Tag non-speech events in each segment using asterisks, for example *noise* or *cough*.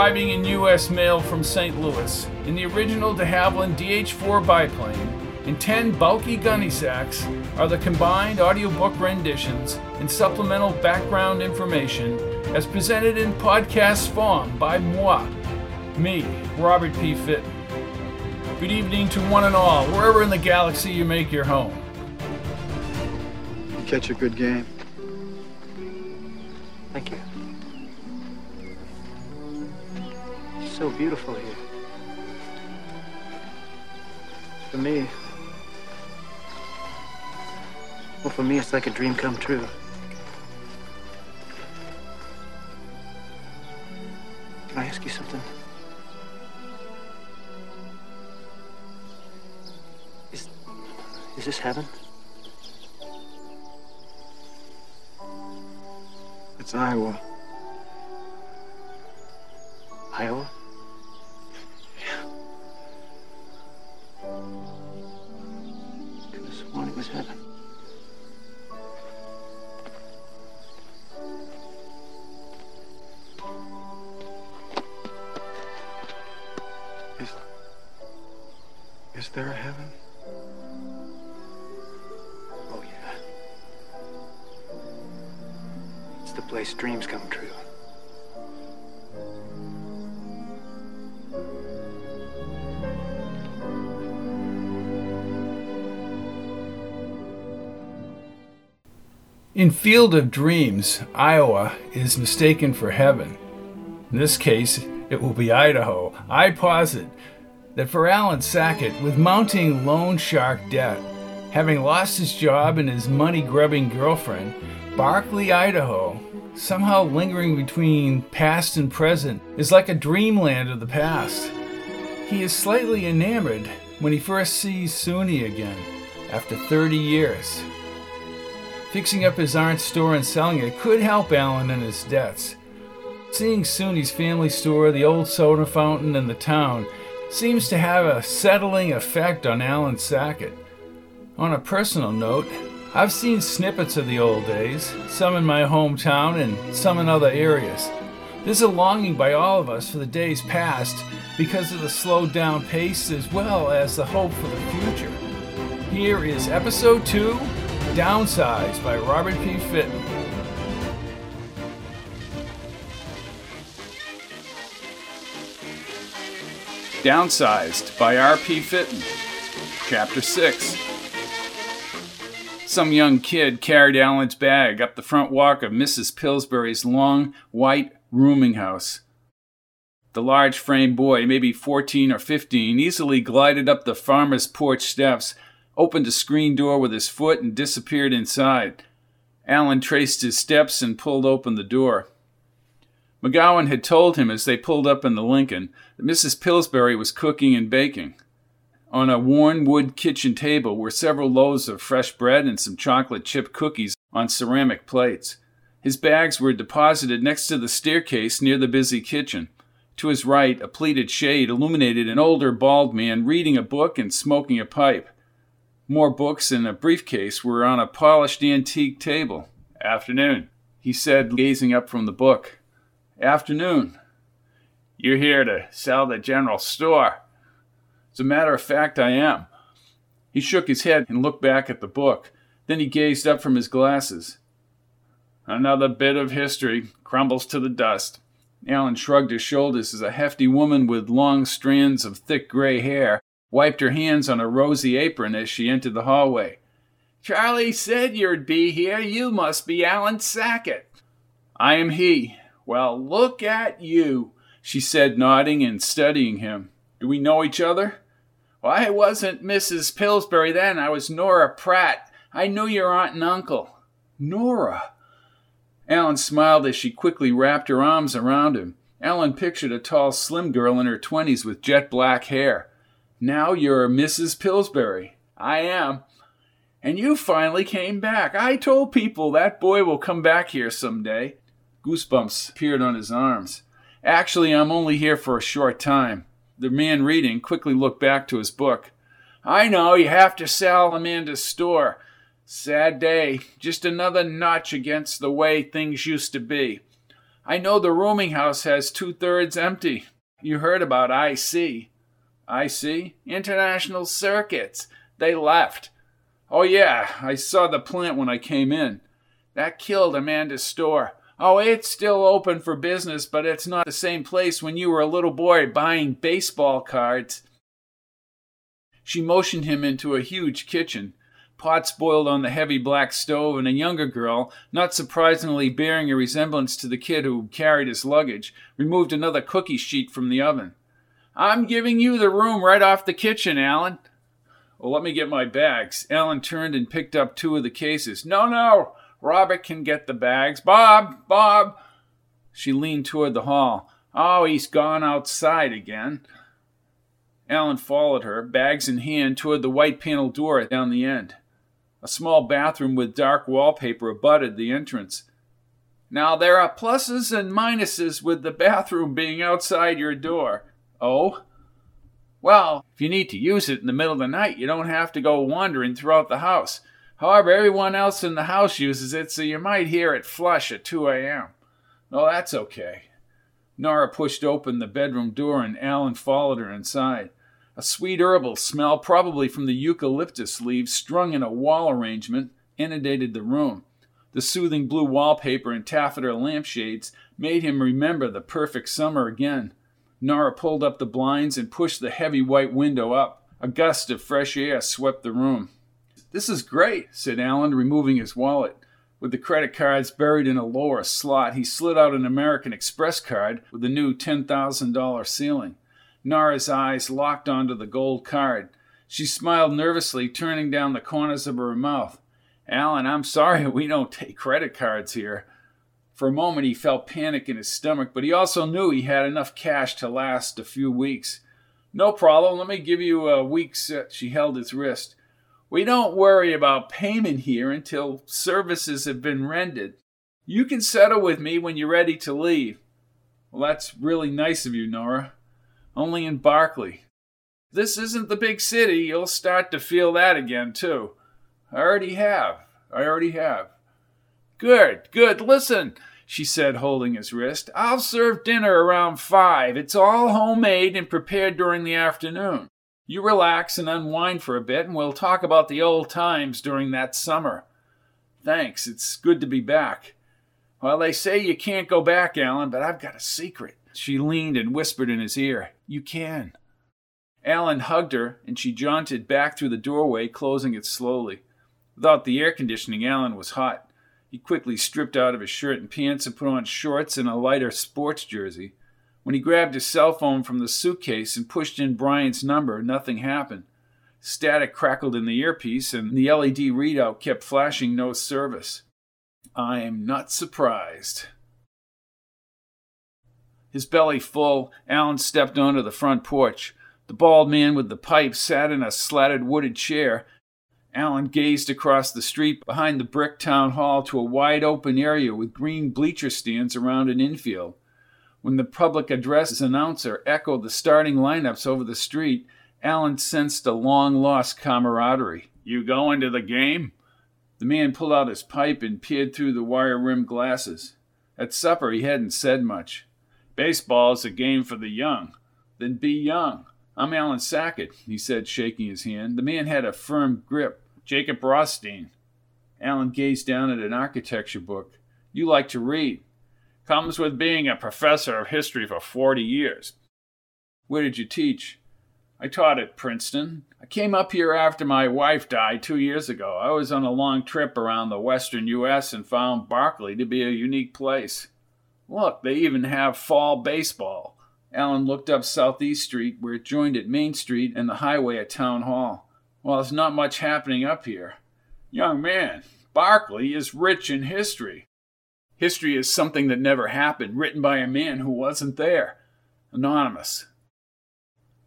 arriving in U.S. mail from St. Louis in the original de Havilland DH-4 biplane and 10 bulky gunny sacks are the combined audiobook renditions and supplemental background information as presented in podcast form by moi, me, Robert P. Fitton. Good evening to one and all, wherever in the galaxy you make your home. You catch a good game. Thank you. So beautiful here. For me, well, for me, it's like a dream come true. Can I ask you something? Is, is this heaven? It's Iowa. Iowa? Sworn it was heaven. Is, is there a heaven? Oh, yeah. It's the place dreams come true. In Field of Dreams, Iowa is mistaken for heaven. In this case, it will be Idaho. I posit that for Alan Sackett, with mounting loan shark debt, having lost his job and his money grubbing girlfriend, Barclay, Idaho, somehow lingering between past and present, is like a dreamland of the past. He is slightly enamored when he first sees Soonie again after 30 years. Fixing up his art store and selling it could help Alan in his debts. Seeing Soonie's family store, the old soda fountain, and the town seems to have a settling effect on Alan Sackett. On a personal note, I've seen snippets of the old days, some in my hometown and some in other areas. There's a longing by all of us for the days past because of the slowed down pace as well as the hope for the future. Here is episode 2 Downsized by Robert P. Fitton. Downsized by R.P. Fitton. Chapter 6. Some young kid carried Alan's bag up the front walk of Mrs. Pillsbury's long, white rooming house. The large frame boy, maybe 14 or 15, easily glided up the farmer's porch steps, opened a screen door with his foot, and disappeared inside. Alan traced his steps and pulled open the door. McGowan had told him as they pulled up in the Lincoln that Mrs. Pillsbury was cooking and baking. On a worn wood kitchen table were several loaves of fresh bread and some chocolate chip cookies on ceramic plates. His bags were deposited next to the staircase near the busy kitchen. To his right, a pleated shade illuminated an older bald man reading a book and smoking a pipe. More books and a briefcase were on a polished antique table. Afternoon, he said, gazing up from the book. Afternoon. You're here to sell the general store. As a matter of fact, I am. He shook his head and looked back at the book. Then he gazed up from his glasses. Another bit of history crumbles to the dust. Alan shrugged his shoulders as a hefty woman with long strands of thick gray hair wiped her hands on a rosy apron as she entered the hallway. Charlie said you'd be here. You must be Alan Sackett. I am he. Well, look at you, she said, nodding and studying him. Do we know each other? Well, I wasn't Mrs. Pillsbury then. I was Nora Pratt. I knew your aunt and uncle. Nora. Alan smiled as she quickly wrapped her arms around him. Alan pictured a tall, slim girl in her twenties with jet black hair. Now you're Mrs. Pillsbury. I am. And you finally came back. I told people that boy will come back here someday. Goosebumps appeared on his arms. Actually, I'm only here for a short time. The man reading quickly looked back to his book. I know you have to sell Amanda's store. Sad day. Just another notch against the way things used to be. I know the rooming house has two thirds empty. You heard about IC. IC? International Circuits. They left. Oh, yeah, I saw the plant when I came in. That killed Amanda's store. Oh, it's still open for business, but it's not the same place when you were a little boy buying baseball cards. She motioned him into a huge kitchen. Pots boiled on the heavy black stove, and a younger girl, not surprisingly bearing a resemblance to the kid who carried his luggage, removed another cookie sheet from the oven. I'm giving you the room right off the kitchen, Alan. Well, let me get my bags. Alan turned and picked up two of the cases. No, no, Robert can get the bags. Bob, Bob. She leaned toward the hall. Oh, he's gone outside again. Alan followed her, bags in hand, toward the white paneled door down the end. A small bathroom with dark wallpaper abutted the entrance. Now, there are pluses and minuses with the bathroom being outside your door. Oh? Well, if you need to use it in the middle of the night, you don't have to go wandering throughout the house. However, everyone else in the house uses it, so you might hear it flush at 2 a.m. No, that's okay. Nora pushed open the bedroom door and Alan followed her inside. A sweet herbal smell, probably from the eucalyptus leaves strung in a wall arrangement, inundated the room. The soothing blue wallpaper and taffeta lampshades made him remember the perfect summer again. Nora pulled up the blinds and pushed the heavy white window up. A gust of fresh air swept the room. This is great, said Alan, removing his wallet. With the credit cards buried in a lower slot, he slid out an American Express card with the new $10,000 ceiling. Nora's eyes locked onto the gold card. She smiled nervously, turning down the corners of her mouth. Alan, I'm sorry *laughs* we don't take credit cards here. For a moment, he felt panic in his stomach, but he also knew he had enough cash to last a few weeks. No problem. Let me give you a week's. Uh, she held his wrist. We don't worry about payment here until services have been rendered. You can settle with me when you're ready to leave. Well, that's really nice of you, Nora. Only in Barclay. This isn't the big city. You'll start to feel that again, too. I already have. I already have. Good, good. Listen, she said, holding his wrist. I'll serve dinner around five. It's all homemade and prepared during the afternoon. You relax and unwind for a bit, and we'll talk about the old times during that summer. Thanks, it's good to be back. Well, they say you can't go back, Alan, but I've got a secret. She leaned and whispered in his ear, You can. Alan hugged her, and she jaunted back through the doorway, closing it slowly. Without the air conditioning, Alan was hot. He quickly stripped out of his shirt and pants and put on shorts and a lighter sports jersey. When he grabbed his cell phone from the suitcase and pushed in Brian's number, nothing happened. Static crackled in the earpiece, and the LED readout kept flashing no service. I am not surprised. His belly full, Alan stepped onto the front porch. The bald man with the pipe sat in a slatted wooded chair. Alan gazed across the street behind the brick town hall to a wide open area with green bleacher stands around an infield. When the public address announcer echoed the starting lineups over the street, Alan sensed a long lost camaraderie. You going to the game? The man pulled out his pipe and peered through the wire rimmed glasses. At supper, he hadn't said much. Baseball is a game for the young. Then be young. I'm Alan Sackett, he said, shaking his hand. The man had a firm grip. Jacob Rothstein. Alan gazed down at an architecture book. You like to read comes with being a professor of history for 40 years. Where did you teach? I taught at Princeton. I came up here after my wife died two years ago. I was on a long trip around the western U.S. and found Barclay to be a unique place. Look, they even have fall baseball. Alan looked up Southeast Street, where it joined at Main Street and the highway at Town Hall. Well, there's not much happening up here. Young man, Barclay is rich in history. History is something that never happened, written by a man who wasn't there. Anonymous.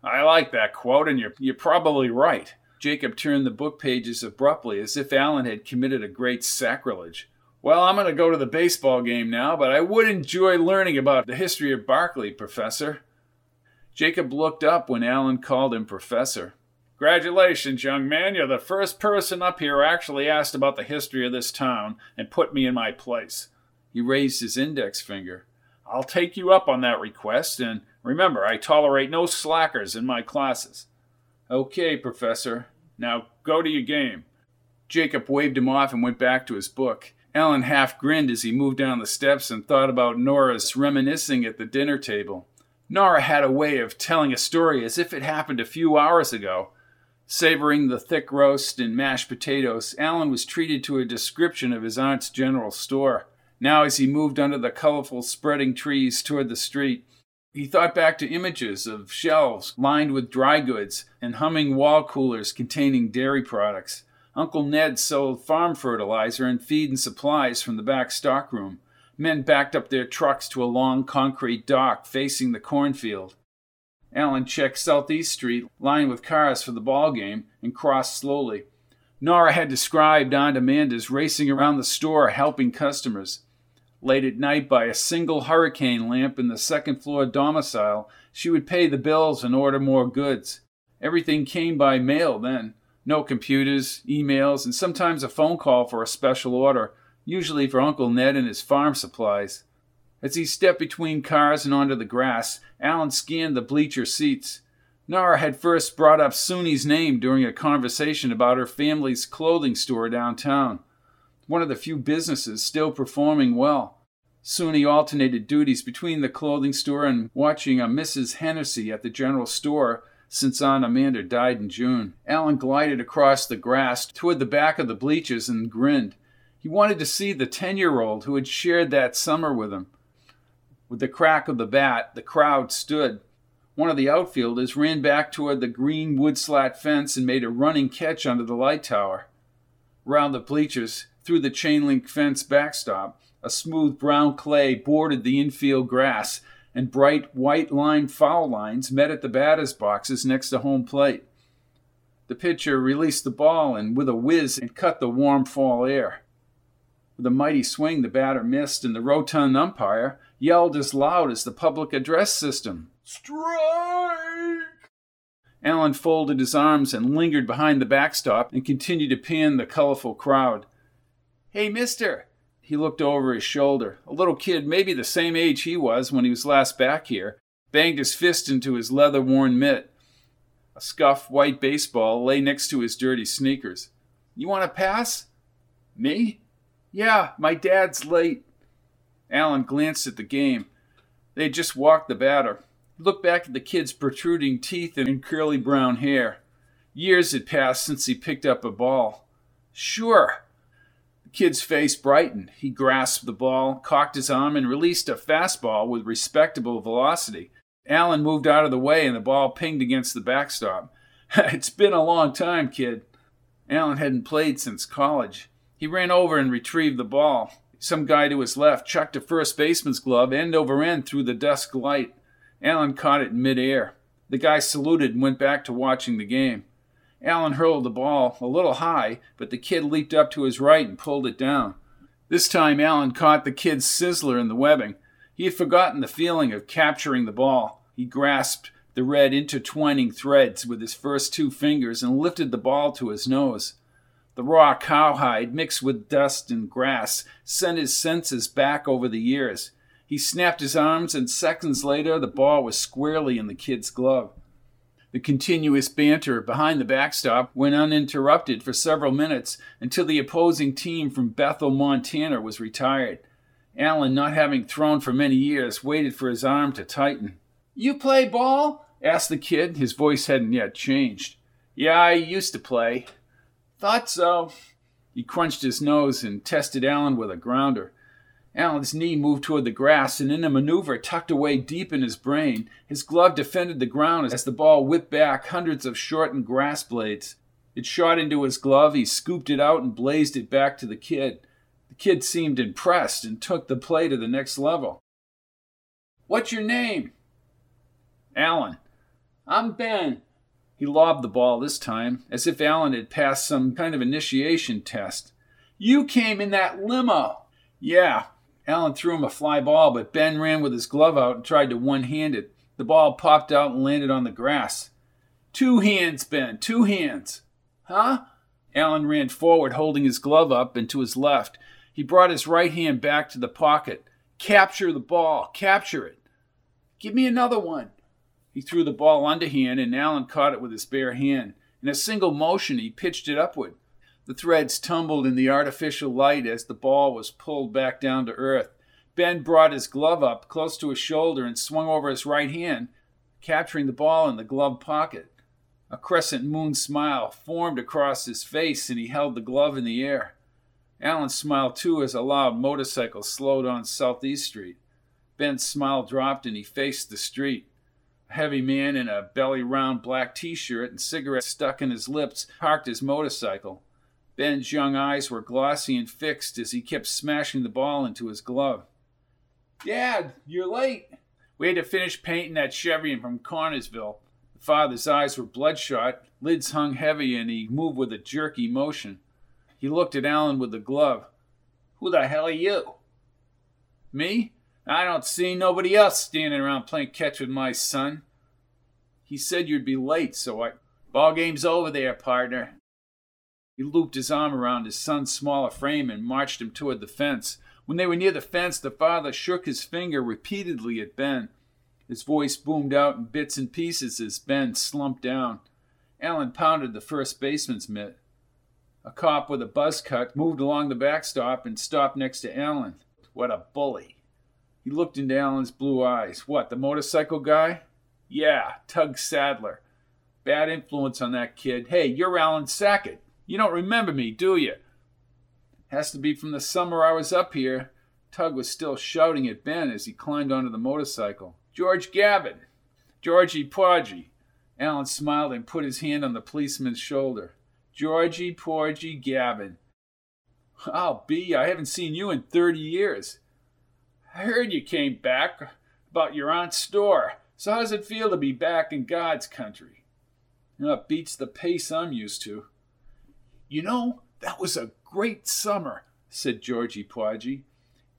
I like that quote, and you're, you're probably right. Jacob turned the book pages abruptly, as if Alan had committed a great sacrilege. Well, I'm going to go to the baseball game now, but I would enjoy learning about the history of Barclay, Professor. Jacob looked up when Alan called him Professor. Congratulations, young man. You're the first person up here who actually asked about the history of this town and put me in my place. He raised his index finger. I'll take you up on that request, and remember, I tolerate no slackers in my classes. Okay, Professor. Now go to your game. Jacob waved him off and went back to his book. Alan half grinned as he moved down the steps and thought about Nora's reminiscing at the dinner table. Nora had a way of telling a story as if it happened a few hours ago. Savoring the thick roast and mashed potatoes, Alan was treated to a description of his aunt's general store. Now, as he moved under the colorful spreading trees toward the street, he thought back to images of shelves lined with dry goods and humming wall coolers containing dairy products. Uncle Ned sold farm fertilizer and feed and supplies from the back stockroom. Men backed up their trucks to a long concrete dock facing the cornfield. Alan checked Southeast Street, lined with cars for the ball game, and crossed slowly. Nora had described Aunt Amanda's racing around the store helping customers. Late at night, by a single hurricane lamp in the second floor domicile, she would pay the bills and order more goods. Everything came by mail then. No computers, emails, and sometimes a phone call for a special order, usually for Uncle Ned and his farm supplies. As he stepped between cars and onto the grass, Alan scanned the bleacher seats. Nora had first brought up Soonie's name during a conversation about her family's clothing store downtown, one of the few businesses still performing well. Soonie alternated duties between the clothing store and watching a Mrs. Hennessy at the general store since Aunt Amanda died in June. Alan glided across the grass toward the back of the bleachers and grinned. He wanted to see the 10 year old who had shared that summer with him. With the crack of the bat, the crowd stood. One of the outfielders ran back toward the green wood slat fence and made a running catch under the light tower. Round the bleachers, through the chain link fence backstop, a smooth brown clay bordered the infield grass and bright white lined foul lines met at the batter's boxes next to home plate. The pitcher released the ball and, with a whiz, and cut the warm fall air. With a mighty swing, the batter missed, and the rotund umpire yelled as loud as the public address system Strike! Alan folded his arms and lingered behind the backstop and continued to pan the colorful crowd. Hey, mister, he looked over his shoulder. A little kid, maybe the same age he was when he was last back here, banged his fist into his leather worn mitt. A scuffed white baseball lay next to his dirty sneakers. You want to pass? Me? Yeah, my dad's late. Alan glanced at the game. They had just walked the batter. He looked back at the kid's protruding teeth and curly brown hair. Years had passed since he picked up a ball. Sure, kid's face brightened. He grasped the ball, cocked his arm, and released a fastball with respectable velocity. Alan moved out of the way, and the ball pinged against the backstop. *laughs* it's been a long time, kid. Alan hadn't played since college. He ran over and retrieved the ball. Some guy to his left chucked a first baseman's glove end over end through the dusk light. Alan caught it in midair. The guy saluted and went back to watching the game. Alan hurled the ball a little high, but the kid leaped up to his right and pulled it down. This time, Alan caught the kid's sizzler in the webbing. He had forgotten the feeling of capturing the ball. He grasped the red intertwining threads with his first two fingers and lifted the ball to his nose. The raw cowhide, mixed with dust and grass, sent his senses back over the years. He snapped his arms, and seconds later, the ball was squarely in the kid's glove. The continuous banter behind the backstop went uninterrupted for several minutes until the opposing team from Bethel, Montana was retired. Alan, not having thrown for many years, waited for his arm to tighten. You play ball? asked the kid. His voice hadn't yet changed. Yeah, I used to play. Thought so. He crunched his nose and tested Alan with a grounder. Alan's knee moved toward the grass, and in a maneuver tucked away deep in his brain, his glove defended the ground as the ball whipped back hundreds of shortened grass blades. It shot into his glove, he scooped it out and blazed it back to the kid. The kid seemed impressed and took the play to the next level. What's your name? Alan. I'm Ben. He lobbed the ball this time, as if Alan had passed some kind of initiation test. You came in that limo. Yeah, Alan threw him a fly ball, but Ben ran with his glove out and tried to one hand it. The ball popped out and landed on the grass. Two hands, Ben, two hands. Huh? Alan ran forward, holding his glove up and to his left. He brought his right hand back to the pocket. Capture the ball. Capture it. Give me another one. He threw the ball underhand, and Alan caught it with his bare hand. In a single motion, he pitched it upward. The threads tumbled in the artificial light as the ball was pulled back down to earth. Ben brought his glove up close to his shoulder and swung over his right hand, capturing the ball in the glove pocket. A crescent moon smile formed across his face, and he held the glove in the air. Alan smiled too as a loud motorcycle slowed on Southeast Street. Ben's smile dropped and he faced the street. A heavy man in a belly round black t shirt and cigarette stuck in his lips parked his motorcycle. Ben's young eyes were glossy and fixed as he kept smashing the ball into his glove. Dad, you're late. We had to finish painting that Chevy from Connersville. The father's eyes were bloodshot, lids hung heavy, and he moved with a jerky motion. He looked at Alan with the glove. Who the hell are you? Me? I don't see nobody else standing around playing catch with my son. He said you'd be late, so I. Ball game's over there, partner. He looped his arm around his son's smaller frame and marched him toward the fence. When they were near the fence, the father shook his finger repeatedly at Ben. His voice boomed out in bits and pieces as Ben slumped down. Alan pounded the first baseman's mitt. A cop with a buzz cut moved along the backstop and stopped next to Alan. What a bully. He looked into Alan's blue eyes. What, the motorcycle guy? Yeah, Tug Sadler. Bad influence on that kid. Hey, you're Alan Sackett. You don't remember me, do you? Has to be from the summer I was up here. Tug was still shouting at Ben as he climbed onto the motorcycle. George Gavin. Georgie Porgy. Alan smiled and put his hand on the policeman's shoulder. Georgie Porgy Gavin. Oh, B, I haven't seen you in 30 years. I heard you came back about your aunt's store. So how does it feel to be back in God's country? You know, it beats the pace I'm used to. You know, that was a great summer, said Georgie Porgy.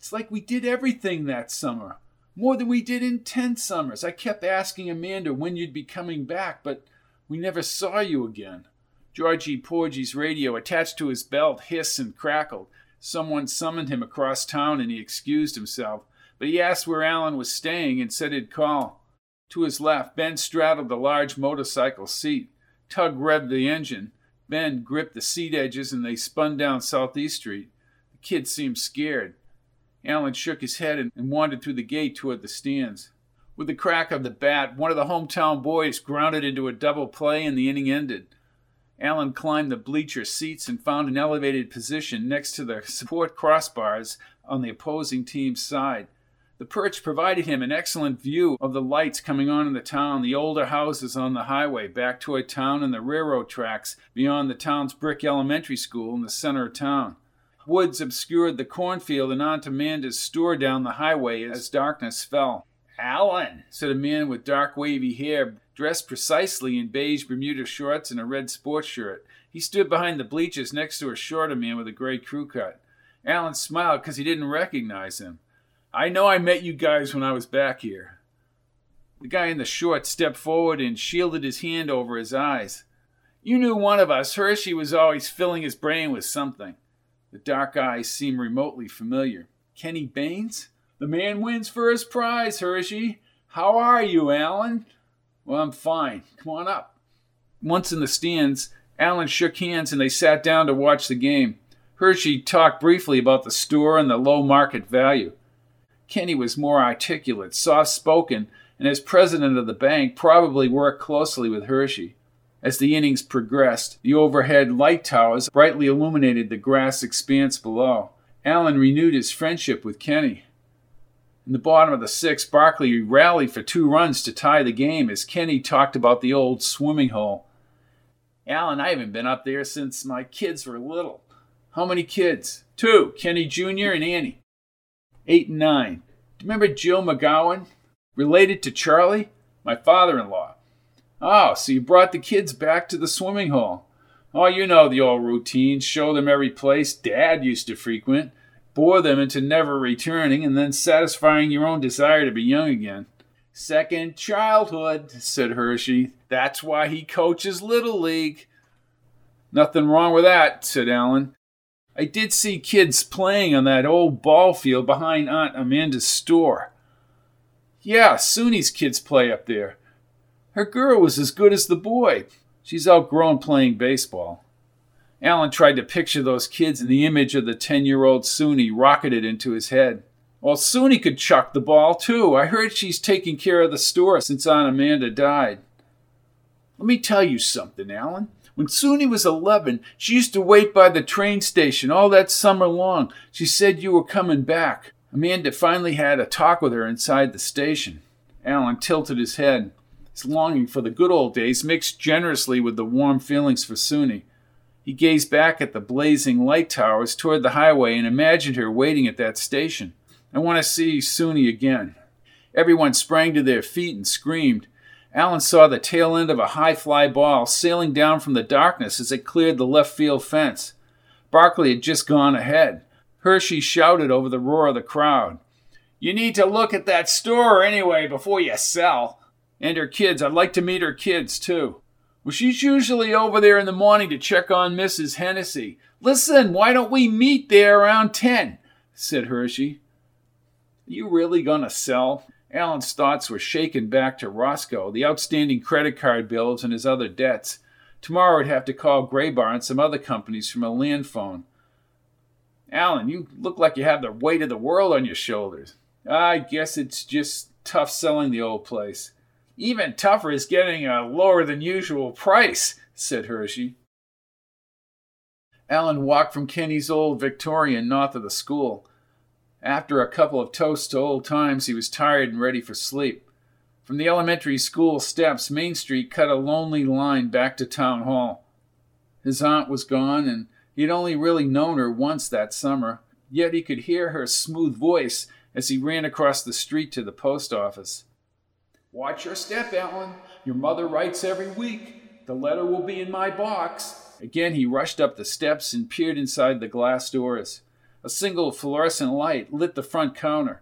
It's like we did everything that summer. More than we did in ten summers. I kept asking Amanda when you'd be coming back, but we never saw you again. Georgie Porgy's radio attached to his belt hissed and crackled. Someone summoned him across town and he excused himself, but he asked where Alan was staying and said he'd call. To his left, Ben straddled the large motorcycle seat. Tug revved the engine. Ben gripped the seat edges and they spun down Southeast Street. The kid seemed scared. Alan shook his head and wandered through the gate toward the stands. With the crack of the bat, one of the hometown boys grounded into a double play and the inning ended. Alan climbed the bleacher seats and found an elevated position next to the support crossbars on the opposing team's side. The perch provided him an excellent view of the lights coming on in the town, the older houses on the highway back toward town, and the railroad tracks beyond the town's brick elementary school in the center of town. Woods obscured the cornfield and Aunt Amanda's store down the highway as darkness fell. Alan, said a man with dark wavy hair, dressed precisely in beige Bermuda shorts and a red sports shirt. He stood behind the bleachers next to a shorter man with a gray crew cut. Alan smiled because he didn't recognize him. I know I met you guys when I was back here. The guy in the shorts stepped forward and shielded his hand over his eyes. You knew one of us. Hershey was always filling his brain with something. The dark eyes seemed remotely familiar. Kenny Baines? The man wins first prize, Hershey. How are you, Alan? Well, I'm fine. Come on up. Once in the stands, Alan shook hands and they sat down to watch the game. Hershey talked briefly about the store and the low market value. Kenny was more articulate, soft spoken, and as president of the bank, probably worked closely with Hershey. As the innings progressed, the overhead light towers brightly illuminated the grass expanse below. Alan renewed his friendship with Kenny. In the bottom of the sixth, Barclay rallied for two runs to tie the game as Kenny talked about the old swimming hole. Alan, I haven't been up there since my kids were little. How many kids? Two, Kenny Jr. and Annie. Eight and nine. Do you remember Joe McGowan? Related to Charlie? My father in law. Oh, so you brought the kids back to the swimming hole. Oh, you know the old routine. Show them every place Dad used to frequent, bore them into never returning, and then satisfying your own desire to be young again. Second childhood, said Hershey. That's why he coaches Little League. Nothing wrong with that, said Alan. I did see kids playing on that old ball field behind Aunt Amanda's store. Yeah, Soonie's kids play up there. Her girl was as good as the boy. She's outgrown playing baseball. Alan tried to picture those kids and the image of the 10 year old Soonie rocketed into his head. Well, Soonie could chuck the ball, too. I heard she's taking care of the store since Aunt Amanda died. Let me tell you something, Alan. When Soonie was 11, she used to wait by the train station all that summer long. She said you were coming back. Amanda finally had a talk with her inside the station. Alan tilted his head. His longing for the good old days mixed generously with the warm feelings for Soonie. He gazed back at the blazing light towers toward the highway and imagined her waiting at that station. I want to see Soonie again. Everyone sprang to their feet and screamed. Alan saw the tail end of a high fly ball sailing down from the darkness as it cleared the left field fence. Barclay had just gone ahead. Hershey shouted over the roar of the crowd. You need to look at that store anyway before you sell. And her kids. I'd like to meet her kids, too. Well, she's usually over there in the morning to check on Mrs. Hennessy. Listen, why don't we meet there around 10? said Hershey. Are you really going to sell? Alan's thoughts were shaken back to Roscoe, the outstanding credit card bills, and his other debts. Tomorrow he'd have to call Graybar and some other companies from a land phone. Alan, you look like you have the weight of the world on your shoulders. I guess it's just tough selling the old place. Even tougher is getting a lower than usual price, said Hershey. Alan walked from Kenny's old Victorian north of the school. After a couple of toasts to old times, he was tired and ready for sleep. From the elementary school steps, Main Street cut a lonely line back to Town Hall. His aunt was gone, and he had only really known her once that summer, yet he could hear her smooth voice as he ran across the street to the post office. Watch your step, Alan. Your mother writes every week. The letter will be in my box. Again, he rushed up the steps and peered inside the glass doors. A single fluorescent light lit the front counter.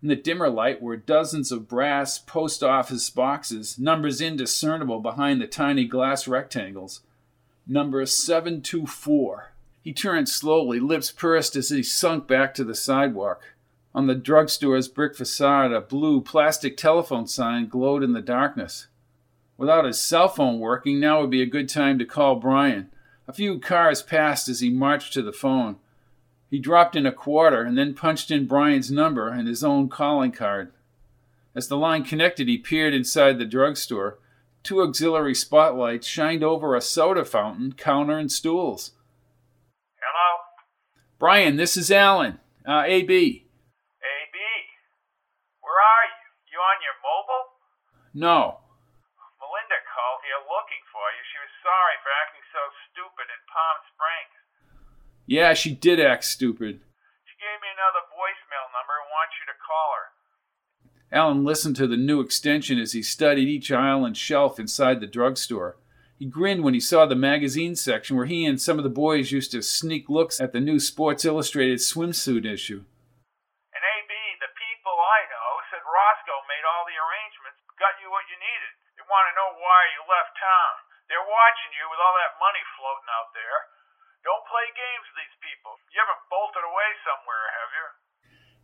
In the dimmer light were dozens of brass post office boxes, numbers indiscernible behind the tiny glass rectangles. Number 724. He turned slowly, lips pursed as he sunk back to the sidewalk. On the drugstore's brick facade, a blue plastic telephone sign glowed in the darkness. Without his cell phone working, now would be a good time to call Brian. A few cars passed as he marched to the phone. He dropped in a quarter and then punched in Brian's number and his own calling card. As the line connected, he peered inside the drugstore. Two auxiliary spotlights shined over a soda fountain, counter, and stools. Hello? Brian, this is Alan. Uh, AB. AB? Where are you? You on your mobile? No. Melinda called here looking for you. She was sorry for acting so stupid in Palm Springs. Yeah, she did act stupid. She gave me another voicemail number and wants you to call her. Alan listened to the new extension as he studied each aisle and shelf inside the drugstore. He grinned when he saw the magazine section where he and some of the boys used to sneak looks at the new Sports Illustrated swimsuit issue. And AB, the people I know said Roscoe made all the arrangements, got you what you needed. They want to know why you left town. They're watching you with all that money floating out there. Don't play games with these people. You haven't bolted away somewhere, have you?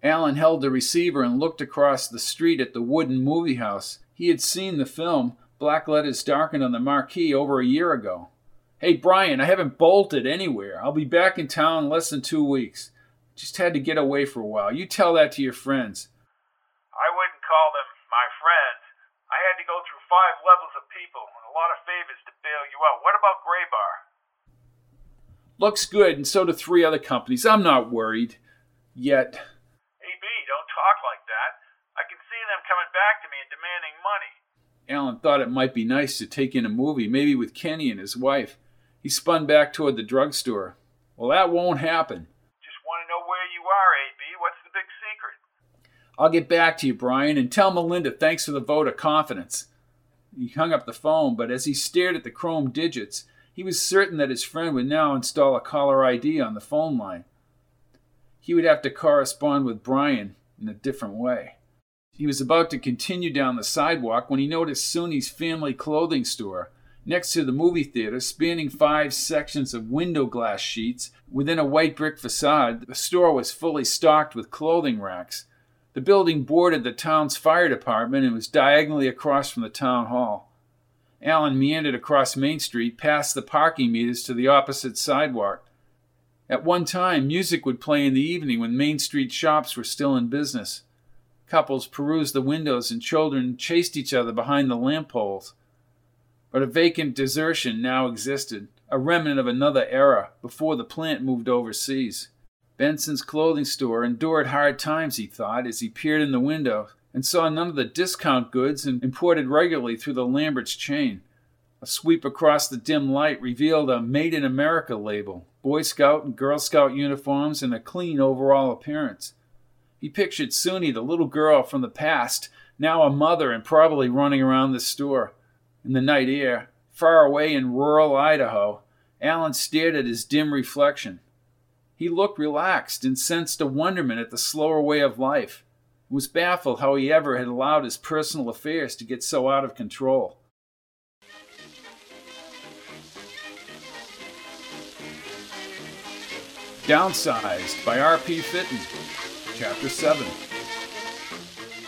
Alan held the receiver and looked across the street at the wooden movie house. He had seen the film, black letters darkened on the marquee, over a year ago. Hey, Brian, I haven't bolted anywhere. I'll be back in town in less than two weeks. Just had to get away for a while. You tell that to your friends. I wouldn't call them my friends. I had to go through five levels of people and a lot of favors to bail you out. What about Graybar? Looks good, and so do three other companies. I'm not worried. Yet. AB, don't talk like that. I can see them coming back to me and demanding money. Alan thought it might be nice to take in a movie, maybe with Kenny and his wife. He spun back toward the drugstore. Well, that won't happen. Just want to know where you are, AB. What's the big secret? I'll get back to you, Brian, and tell Melinda thanks for the vote of confidence. He hung up the phone, but as he stared at the chrome digits, he was certain that his friend would now install a caller ID on the phone line. He would have to correspond with Brian in a different way. He was about to continue down the sidewalk when he noticed Soonie's family clothing store. Next to the movie theater, spanning five sections of window glass sheets within a white brick facade, the store was fully stocked with clothing racks. The building bordered the town's fire department and was diagonally across from the town hall. Alan meandered across Main Street past the parking meters to the opposite sidewalk. At one time, music would play in the evening when Main Street shops were still in business. Couples perused the windows and children chased each other behind the lamp poles. But a vacant desertion now existed, a remnant of another era before the plant moved overseas. Benson's clothing store endured hard times, he thought, as he peered in the window and saw none of the discount goods imported regularly through the Lamberts chain. A sweep across the dim light revealed a Made in America label, Boy Scout and Girl Scout uniforms, and a clean overall appearance. He pictured Soonie, the little girl from the past, now a mother and probably running around the store. In the night air, far away in rural Idaho, Alan stared at his dim reflection. He looked relaxed and sensed a wonderment at the slower way of life, was baffled how he ever had allowed his personal affairs to get so out of control. Downsized by R.P. Fitton, Chapter 7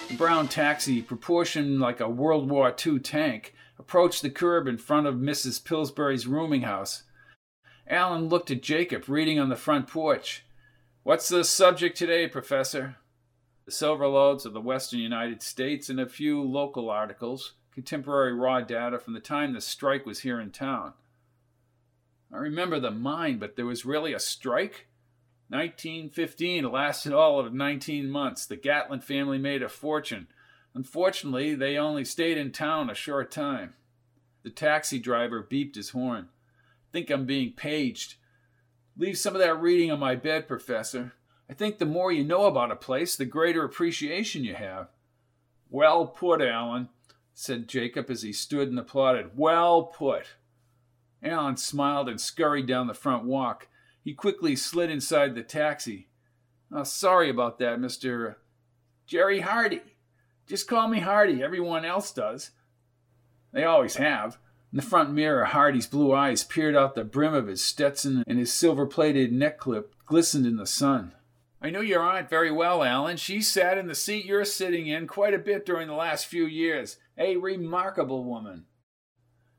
The brown taxi, proportioned like a World War II tank, approached the curb in front of Mrs. Pillsbury's rooming house. Alan looked at Jacob reading on the front porch. What's the subject today, Professor? The silver lodes of the western United States and a few local articles, contemporary raw data from the time the strike was here in town. I remember the mine, but there was really a strike? 1915 it lasted all of 19 months. The Gatlin family made a fortune. Unfortunately, they only stayed in town a short time. The taxi driver beeped his horn. Think I'm being paged. Leave some of that reading on my bed, Professor. I think the more you know about a place, the greater appreciation you have. Well put, Alan, said Jacob as he stood and applauded. Well put. Alan smiled and scurried down the front walk. He quickly slid inside the taxi. Oh, sorry about that, Mr. Jerry Hardy. Just call me Hardy. Everyone else does. They always have. In the front mirror, Hardy's blue eyes peered out the brim of his Stetson, and his silver plated neck clip glistened in the sun. I know your aunt very well, Alan. She sat in the seat you're sitting in quite a bit during the last few years. A remarkable woman.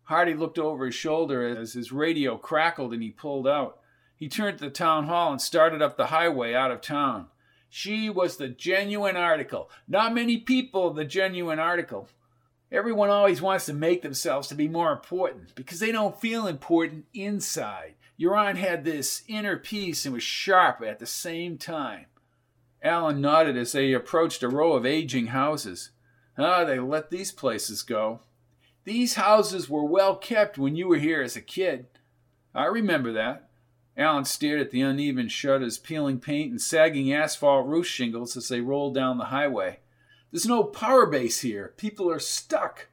Hardy looked over his shoulder as his radio crackled and he pulled out. He turned to the town hall and started up the highway out of town. She was the genuine article. Not many people the genuine article. Everyone always wants to make themselves to be more important because they don't feel important inside. Aunt had this inner peace and was sharp at the same time. Alan nodded as they approached a row of aging houses. Ah, they let these places go. These houses were well kept when you were here as a kid. I remember that. Alan stared at the uneven shutters, peeling paint, and sagging asphalt roof shingles as they rolled down the highway. There's no power base here. People are stuck.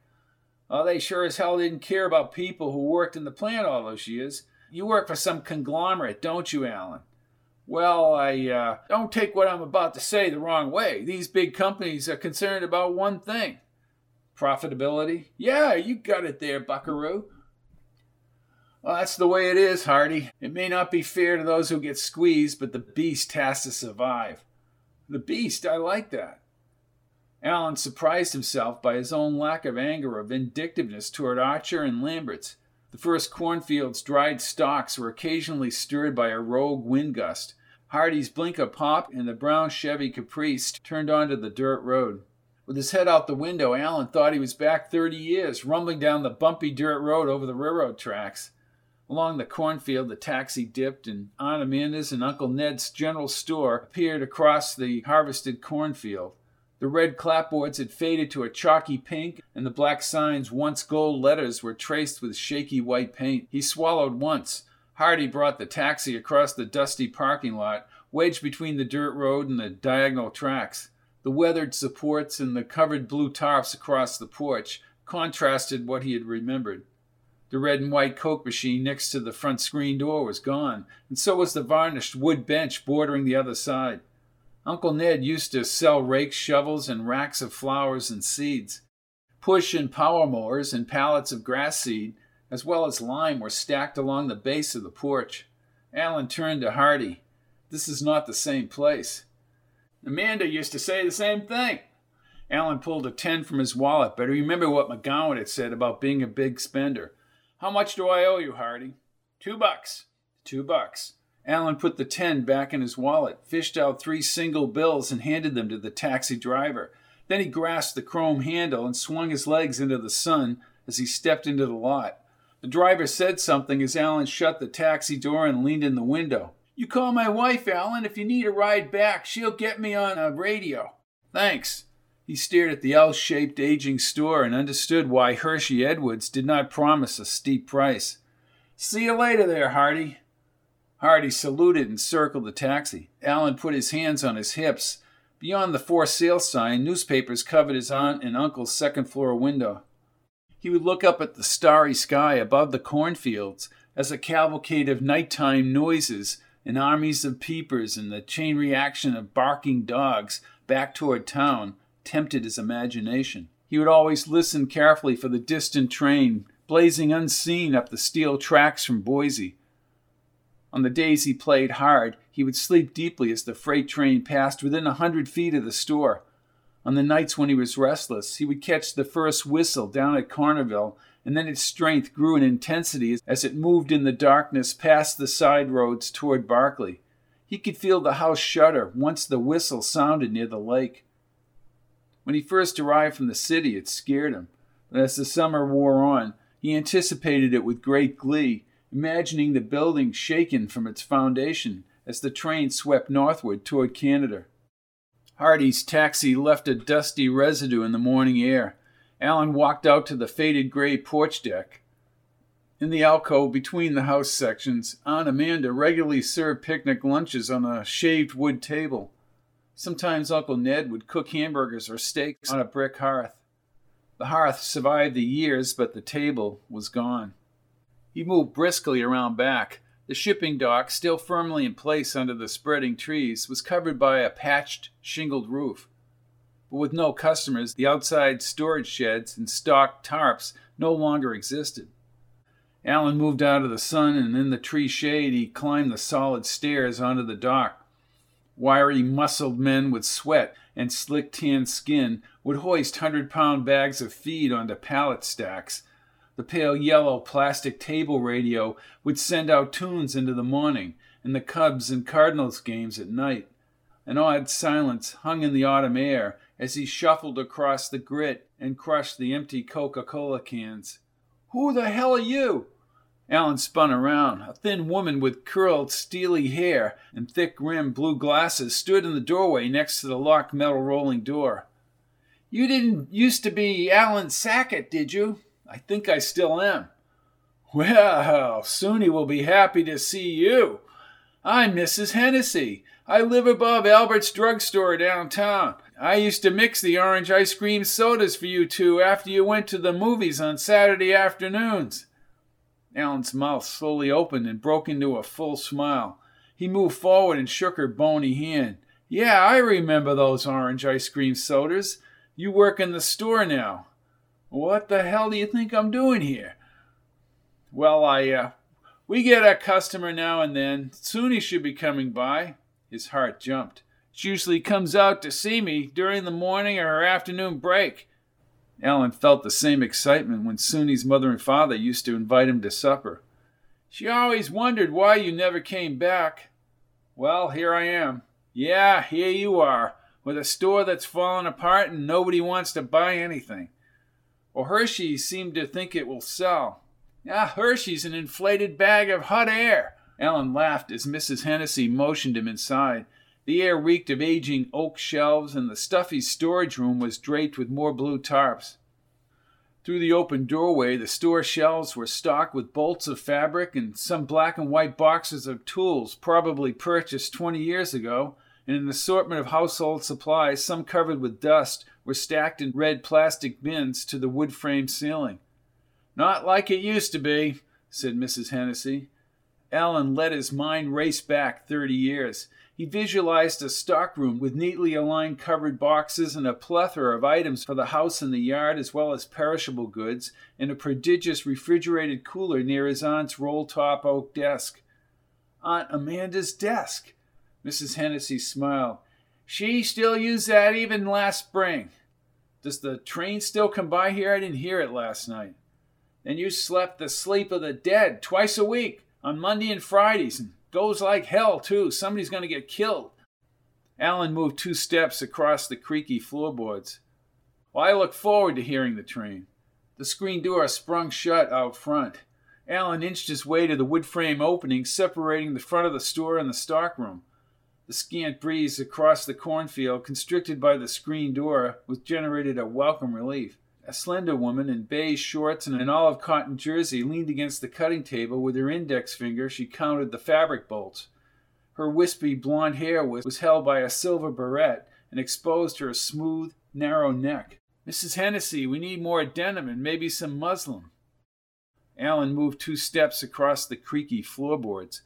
Oh, they sure as hell didn't care about people who worked in the plant all those years. You work for some conglomerate, don't you, Alan? Well, I uh, don't take what I'm about to say the wrong way. These big companies are concerned about one thing profitability. Yeah, you got it there, buckaroo. Well, that's the way it is, Hardy. It may not be fair to those who get squeezed, but the beast has to survive. The beast, I like that. Alan surprised himself by his own lack of anger or vindictiveness toward Archer and Lamberts. The first cornfield's dried stalks were occasionally stirred by a rogue wind gust. Hardy's blinker popped, and the brown Chevy Caprice turned onto the dirt road. With his head out the window, Alan thought he was back thirty years, rumbling down the bumpy dirt road over the railroad tracks. Along the cornfield, the taxi dipped, and Aunt Amanda's and Uncle Ned's general store appeared across the harvested cornfield. The red clapboards had faded to a chalky pink, and the black signs, once gold letters, were traced with shaky white paint. He swallowed once. Hardy brought the taxi across the dusty parking lot, wedged between the dirt road and the diagonal tracks. The weathered supports and the covered blue tarps across the porch contrasted what he had remembered. The red and white Coke machine next to the front screen door was gone, and so was the varnished wood bench bordering the other side. Uncle Ned used to sell rakes, shovels, and racks of flowers and seeds. Push and power mowers and pallets of grass seed, as well as lime, were stacked along the base of the porch. Alan turned to Hardy. This is not the same place. Amanda used to say the same thing. Alan pulled a ten from his wallet, but he remembered what McGowan had said about being a big spender. How much do I owe you, Hardy? Two bucks. Two bucks. Alan put the ten back in his wallet, fished out three single bills, and handed them to the taxi driver. Then he grasped the chrome handle and swung his legs into the sun as he stepped into the lot. The driver said something as Alan shut the taxi door and leaned in the window. You call my wife, Alan. If you need a ride back, she'll get me on a radio. Thanks. He stared at the L shaped aging store and understood why Hershey Edwards did not promise a steep price. See you later there, Hardy. Hardy saluted and circled the taxi. Alan put his hands on his hips. Beyond the for sale sign, newspapers covered his aunt and uncle's second floor window. He would look up at the starry sky above the cornfields as a cavalcade of nighttime noises and armies of peepers and the chain reaction of barking dogs back toward town tempted his imagination. He would always listen carefully for the distant train blazing unseen up the steel tracks from Boise. On the days he played hard, he would sleep deeply as the freight train passed within a hundred feet of the store. On the nights when he was restless, he would catch the first whistle down at Cornerville, and then its strength grew in intensity as it moved in the darkness past the side roads toward Barclay. He could feel the house shudder once the whistle sounded near the lake. When he first arrived from the city, it scared him, but as the summer wore on, he anticipated it with great glee, imagining the building shaken from its foundation as the train swept northward toward Canada. Hardy's taxi left a dusty residue in the morning air. Alan walked out to the faded gray porch deck. In the alcove between the house sections, Aunt Amanda regularly served picnic lunches on a shaved wood table. Sometimes Uncle Ned would cook hamburgers or steaks on a brick hearth. The hearth survived the years, but the table was gone. He moved briskly around back. The shipping dock, still firmly in place under the spreading trees, was covered by a patched, shingled roof. But with no customers, the outside storage sheds and stocked tarps no longer existed. Alan moved out of the sun, and in the tree shade he climbed the solid stairs onto the dock. Wiry, muscled men with sweat and slick tan skin would hoist hundred pound bags of feed onto pallet stacks. The pale yellow plastic table radio would send out tunes into the morning and the Cubs and Cardinals games at night. An odd silence hung in the autumn air as he shuffled across the grit and crushed the empty Coca Cola cans. Who the hell are you? Alan spun around. A thin woman with curled, steely hair and thick rimmed blue glasses stood in the doorway next to the locked metal rolling door. You didn't used to be Alan Sackett, did you? I think I still am. Well, Soonie will be happy to see you. I'm Mrs. Hennessy. I live above Albert's drugstore downtown. I used to mix the orange ice cream sodas for you two after you went to the movies on Saturday afternoons. Alan's mouth slowly opened and broke into a full smile. He moved forward and shook her bony hand. Yeah, I remember those orange ice cream sodas. You work in the store now. What the hell do you think I'm doing here? Well, I, uh, we get a customer now and then. Soonie should be coming by. His heart jumped. She usually comes out to see me during the morning or her afternoon break. Alan felt the same excitement when Soonie's mother and father used to invite him to supper. She always wondered why you never came back. Well, here I am. Yeah, here you are, with a store that's fallen apart and nobody wants to buy anything. Or Hershey seemed to think it will sell. Ah, Hershey's an inflated bag of hot air. Alan laughed as Mrs. Hennessy motioned him inside. The air reeked of aging oak shelves, and the stuffy storage room was draped with more blue tarps. Through the open doorway, the store shelves were stocked with bolts of fabric and some black and white boxes of tools, probably purchased 20 years ago, and an assortment of household supplies, some covered with dust, were stacked in red plastic bins to the wood frame ceiling. Not like it used to be, said Mrs. Hennessy. Alan let his mind race back 30 years. He visualized a stockroom with neatly aligned covered boxes and a plethora of items for the house and the yard, as well as perishable goods, and a prodigious refrigerated cooler near his aunt's roll top oak desk. Aunt Amanda's desk. Mrs. Hennessy smiled. She still used that even last spring. Does the train still come by here? I didn't hear it last night. Then you slept the sleep of the dead twice a week, on Monday and Fridays, and goes like hell, too. Somebody's going to get killed. Alan moved two steps across the creaky floorboards. Well, I look forward to hearing the train. The screen door sprung shut out front. Alan inched his way to the wood frame opening separating the front of the store and the stockroom. The scant breeze across the cornfield, constricted by the screen door, was generated a welcome relief. A slender woman in beige shorts and an olive cotton jersey leaned against the cutting table. With her index finger, she counted the fabric bolts. Her wispy blonde hair was, was held by a silver barrette and exposed her smooth, narrow neck. Mrs. Hennessy, we need more denim and maybe some muslin. Alan moved two steps across the creaky floorboards.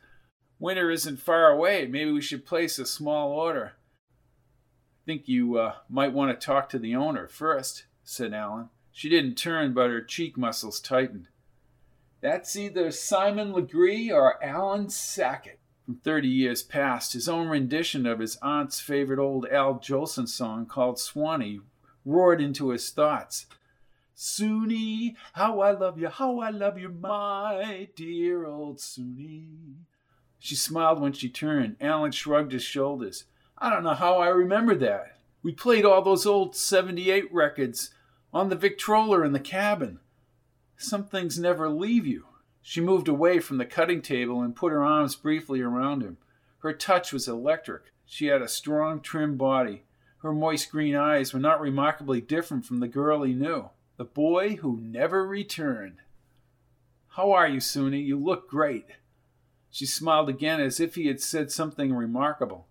Winter isn't far away. Maybe we should place a small order. I think you uh, might want to talk to the owner first, said Alan. She didn't turn, but her cheek muscles tightened. That's either Simon Legree or Alan Sackett. From thirty years past, his own rendition of his aunt's favorite old Al Jolson song called Swanee roared into his thoughts. Soonie, how I love you, how I love you, my dear old Soonie. She smiled when she turned. Alan shrugged his shoulders. I don't know how I remember that. We played all those old 78 records on the Victrola in the cabin. Some things never leave you. She moved away from the cutting table and put her arms briefly around him. Her touch was electric. She had a strong, trim body. Her moist green eyes were not remarkably different from the girl he knew the boy who never returned. How are you, Soonie? You look great. She smiled again as if he had said something remarkable.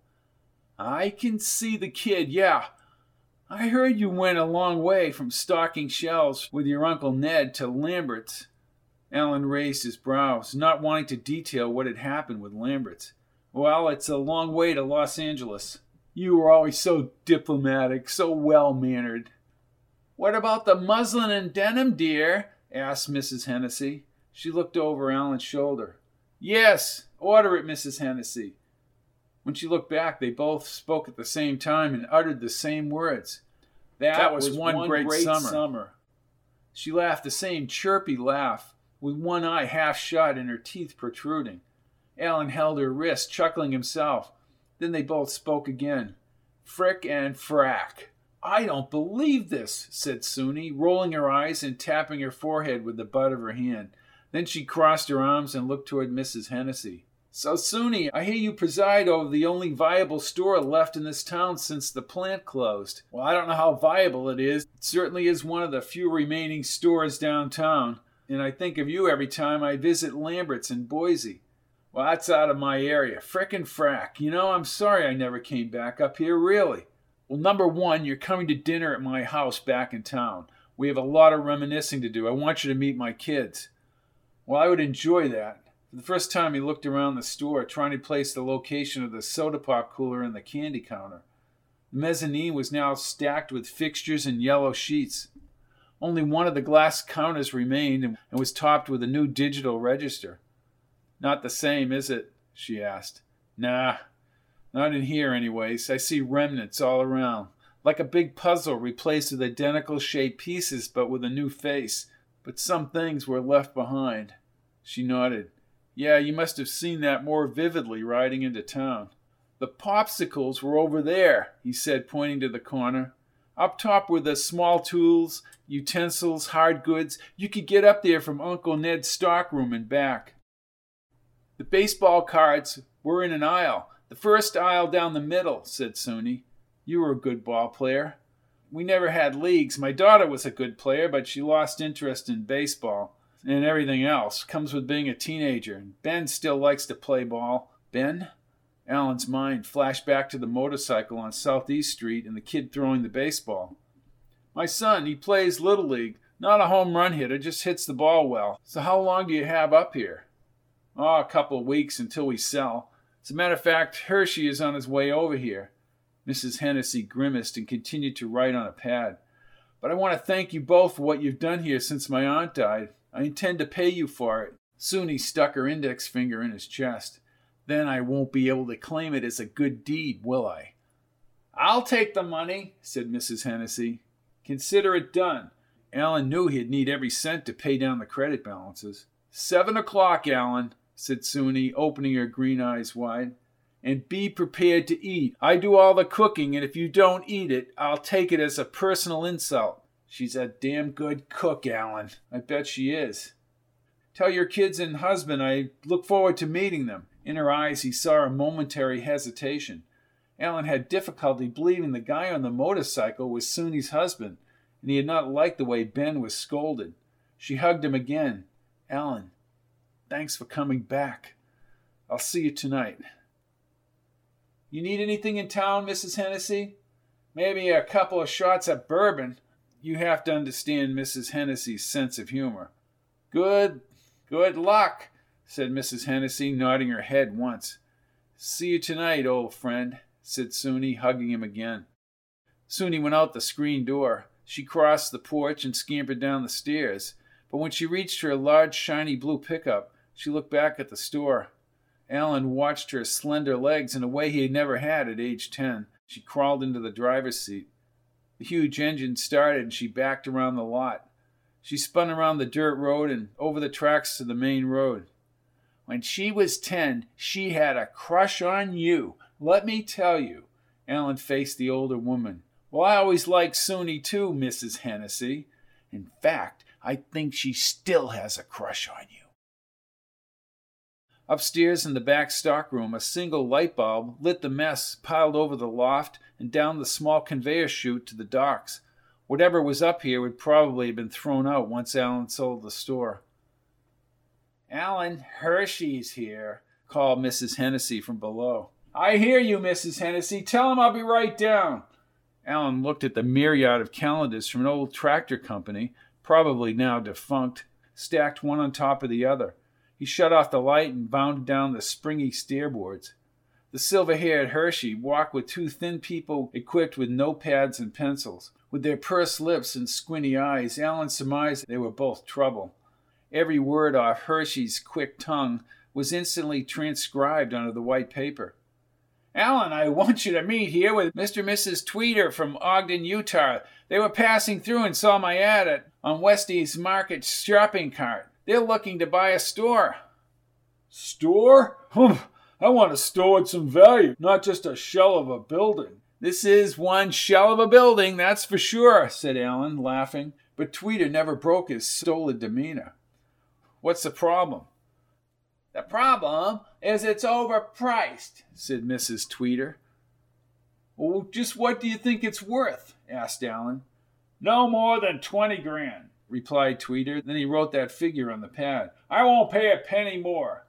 I can see the kid, yeah. I heard you went a long way from stocking shelves with your Uncle Ned to Lambert's. Alan raised his brows, not wanting to detail what had happened with Lambert's. Well, it's a long way to Los Angeles. You were always so diplomatic, so well mannered. What about the muslin and denim, dear? asked Mrs. Hennessy. She looked over Alan's shoulder. Yes, order it, Mrs. Hennessy. When she looked back, they both spoke at the same time and uttered the same words. That, that was, was, one, one great, great summer. summer. She laughed the same chirpy laugh, with one eye half shut and her teeth protruding. Alan held her wrist, chuckling himself. Then they both spoke again. Frick and frack. I don't believe this, said Soonie, rolling her eyes and tapping her forehead with the butt of her hand. Then she crossed her arms and looked toward Mrs. Hennessy. So, Soonie, I hear you preside over the only viable store left in this town since the plant closed. Well, I don't know how viable it is. It certainly is one of the few remaining stores downtown, and I think of you every time I visit Lambert's in Boise. Well, that's out of my area. Frickin' frack. You know, I'm sorry I never came back up here, really. Well, number one, you're coming to dinner at my house back in town. We have a lot of reminiscing to do. I want you to meet my kids. Well, I would enjoy that. For the first time, he looked around the store, trying to place the location of the soda pop cooler and the candy counter. The mezzanine was now stacked with fixtures and yellow sheets. Only one of the glass counters remained and was topped with a new digital register. Not the same, is it? she asked. Nah, not in here, anyways. I see remnants all around. Like a big puzzle replaced with identical shaped pieces but with a new face. But some things were left behind. She nodded. Yeah, you must have seen that more vividly riding into town. The popsicles were over there, he said, pointing to the corner. Up top were the small tools, utensils, hard goods. You could get up there from Uncle Ned's stockroom and back. The baseball cards were in an aisle. The first aisle down the middle, said Soonie. You were a good ball player. We never had leagues. My daughter was a good player, but she lost interest in baseball and everything else. Comes with being a teenager. And Ben still likes to play ball. Ben? Alan's mind flashed back to the motorcycle on Southeast Street and the kid throwing the baseball. My son, he plays Little League. Not a home run hitter, just hits the ball well. So how long do you have up here? Oh, a couple of weeks until we sell. As a matter of fact, Hershey is on his way over here. Mrs. Hennessy grimaced and continued to write on a pad. But I want to thank you both for what you've done here since my aunt died. I intend to pay you for it. Soonie stuck her index finger in his chest. Then I won't be able to claim it as a good deed, will I? I'll take the money, said Mrs. Hennessy. Consider it done. Alan knew he'd need every cent to pay down the credit balances. Seven o'clock, Alan, said Soonie, opening her green eyes wide. And be prepared to eat. I do all the cooking, and if you don't eat it, I'll take it as a personal insult. She's a damn good cook, Alan. I bet she is. Tell your kids and husband I look forward to meeting them. In her eyes, he saw a momentary hesitation. Alan had difficulty believing the guy on the motorcycle was Soonie's husband, and he had not liked the way Ben was scolded. She hugged him again. Alan, thanks for coming back. I'll see you tonight. You need anything in town, Mrs. Hennessy? Maybe a couple of shots of bourbon. You have to understand Mrs. Hennessy's sense of humor. Good, good luck, said Mrs. Hennessy, nodding her head once. See you tonight, old friend, said Soonie, hugging him again. Soonie went out the screen door. She crossed the porch and scampered down the stairs. But when she reached her large, shiny blue pickup, she looked back at the store. Alan watched her slender legs in a way he had never had at age 10. She crawled into the driver's seat. The huge engine started and she backed around the lot. She spun around the dirt road and over the tracks to the main road. When she was 10, she had a crush on you. Let me tell you. Alan faced the older woman. Well, I always liked Soonie too, Mrs. Hennessy. In fact, I think she still has a crush on you. Upstairs in the back stockroom, a single light bulb lit the mess piled over the loft and down the small conveyor chute to the docks. Whatever was up here would probably have been thrown out once Alan sold the store. Alan Hershey's here, called Mrs. Hennessy from below. I hear you, Mrs. Hennessy. Tell him I'll be right down. Alan looked at the myriad of calendars from an old tractor company, probably now defunct, stacked one on top of the other. He shut off the light and bounded down the springy stairboards. The silver haired Hershey walked with two thin people equipped with notepads and pencils. With their pursed lips and squinty eyes, Alan surmised they were both trouble. Every word off Hershey's quick tongue was instantly transcribed onto the white paper. Alan, I want you to meet here with Mr. and Mrs. Tweeter from Ogden, Utah. They were passing through and saw my ad on Westie's Market shopping cart. They're looking to buy a store. Store? I want a store with some value, not just a shell of a building. This is one shell of a building, that's for sure, said Alan, laughing. But Tweeder never broke his stolid demeanor. What's the problem? The problem is it's overpriced, said Mrs. Tweeder. Well, just what do you think it's worth? asked Alan. No more than twenty grand replied Tweeder. Then he wrote that figure on the pad. I won't pay a penny more.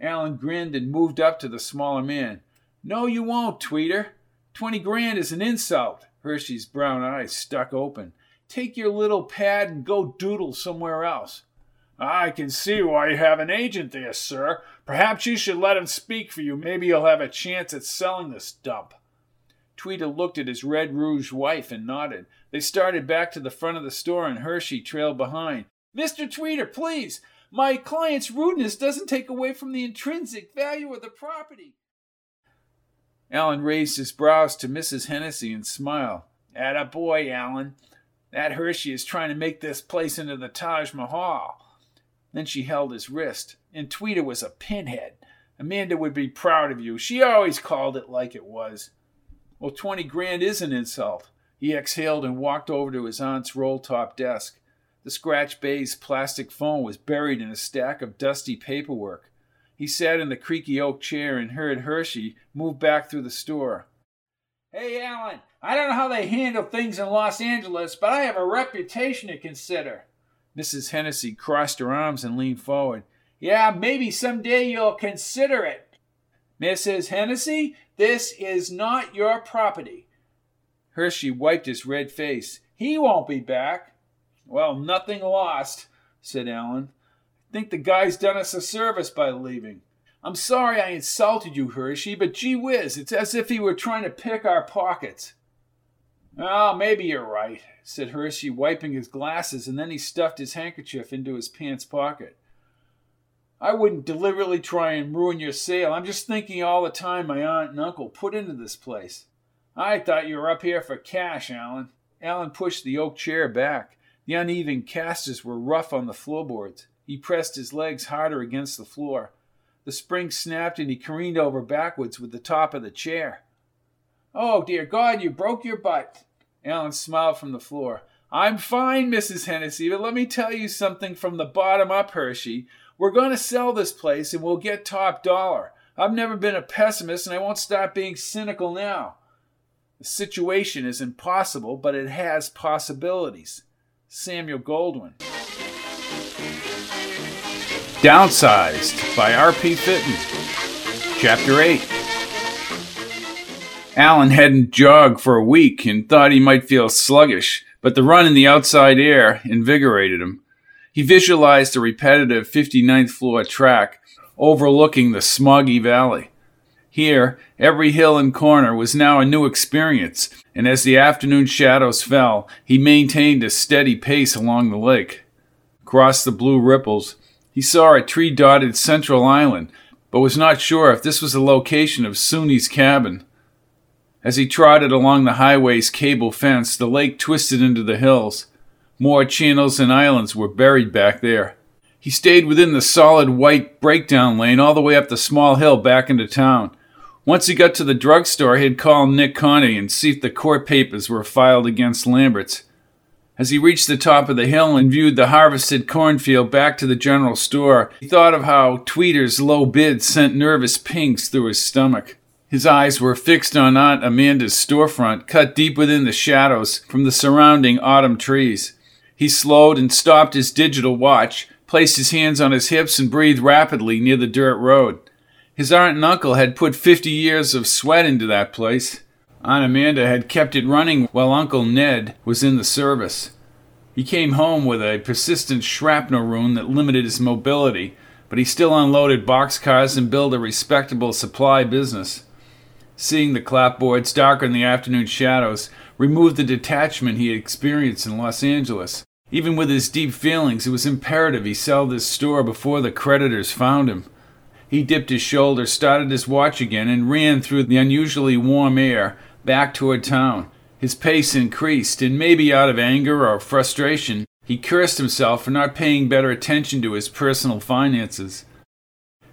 Alan grinned and moved up to the smaller man. No, you won't, Tweeder. Twenty grand is an insult. Hershey's brown eyes stuck open. Take your little pad and go doodle somewhere else. I can see why you have an agent there, sir. Perhaps you should let him speak for you. Maybe you'll have a chance at selling this dump. Tweeder looked at his red rouged wife and nodded. They started back to the front of the store, and Hershey trailed behind. Mr. Tweeder, please! My client's rudeness doesn't take away from the intrinsic value of the property. Alan raised his brows to Mrs. Hennessy and smiled. At a boy, Alan. That Hershey is trying to make this place into the Taj Mahal. Then she held his wrist, and Tweeder was a pinhead. Amanda would be proud of you. She always called it like it was. Well, twenty grand is an insult. He exhaled and walked over to his aunt's roll top desk. The scratch baize plastic phone was buried in a stack of dusty paperwork. He sat in the creaky oak chair and heard Hershey move back through the store. Hey, Alan, I don't know how they handle things in Los Angeles, but I have a reputation to consider. Mrs. Hennessy crossed her arms and leaned forward. Yeah, maybe someday you'll consider it. Mrs. Hennessy, this is not your property. Hershey wiped his red face. He won't be back. Well, nothing lost, said Alan. I Think the guy's done us a service by leaving. I'm sorry I insulted you, Hershey, but gee whiz, it's as if he were trying to pick our pockets. Oh, maybe you're right, said Hershey, wiping his glasses, and then he stuffed his handkerchief into his pants pocket. I wouldn't deliberately try and ruin your sale. I'm just thinking all the time my aunt and uncle put into this place. I thought you were up here for cash, Alan. Alan pushed the oak chair back. The uneven casters were rough on the floorboards. He pressed his legs harder against the floor. The spring snapped and he careened over backwards with the top of the chair. Oh, dear God, you broke your butt. Alan smiled from the floor. I'm fine, Mrs. Hennessy, but let me tell you something from the bottom up, Hershey. We're going to sell this place and we'll get top dollar. I've never been a pessimist and I won't stop being cynical now. The situation is impossible, but it has possibilities. Samuel Goldwyn. Downsized by R.P. Fitton. Chapter 8. Alan hadn't jogged for a week and thought he might feel sluggish, but the run in the outside air invigorated him. He visualized a repetitive 59th floor track overlooking the smoggy valley. Here, every hill and corner was now a new experience, and as the afternoon shadows fell, he maintained a steady pace along the lake. Across the blue ripples, he saw a tree dotted central island, but was not sure if this was the location of Soonie's cabin. As he trotted along the highway's cable fence, the lake twisted into the hills. More channels and islands were buried back there. He stayed within the solid white breakdown lane all the way up the small hill back into town. Once he got to the drugstore, he'd call Nick Connie and see if the court papers were filed against Lamberts. As he reached the top of the hill and viewed the harvested cornfield back to the general store, he thought of how Tweeter's low bid sent nervous pings through his stomach. His eyes were fixed on Aunt Amanda's storefront, cut deep within the shadows from the surrounding autumn trees. He slowed and stopped his digital watch, placed his hands on his hips, and breathed rapidly near the dirt road. His aunt and uncle had put fifty years of sweat into that place. Aunt Amanda had kept it running while Uncle Ned was in the service. He came home with a persistent shrapnel wound that limited his mobility, but he still unloaded boxcars and built a respectable supply business seeing the clapboards darker in the afternoon shadows, removed the detachment he had experienced in Los Angeles. Even with his deep feelings, it was imperative he sell this store before the creditors found him. He dipped his shoulder, started his watch again, and ran through the unusually warm air back toward town. His pace increased, and maybe out of anger or frustration, he cursed himself for not paying better attention to his personal finances.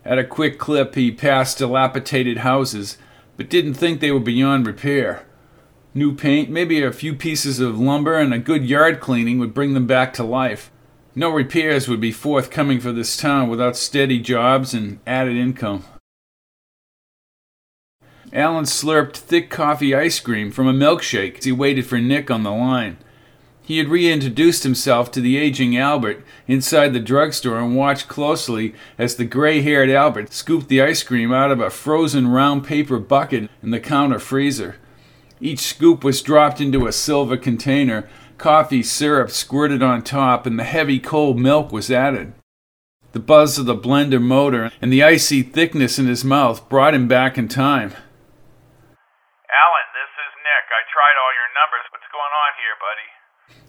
At a quick clip, he passed dilapidated houses, but didn't think they were beyond repair. New paint, maybe a few pieces of lumber, and a good yard cleaning would bring them back to life. No repairs would be forthcoming for this town without steady jobs and added income. Alan slurped thick coffee ice cream from a milkshake as he waited for Nick on the line. He had reintroduced himself to the aging Albert inside the drugstore and watched closely as the gray haired Albert scooped the ice cream out of a frozen round paper bucket in the counter freezer. Each scoop was dropped into a silver container, coffee syrup squirted on top, and the heavy cold milk was added. The buzz of the blender motor and the icy thickness in his mouth brought him back in time. Alan, this is Nick. I tried all your numbers. What's going on here, buddy?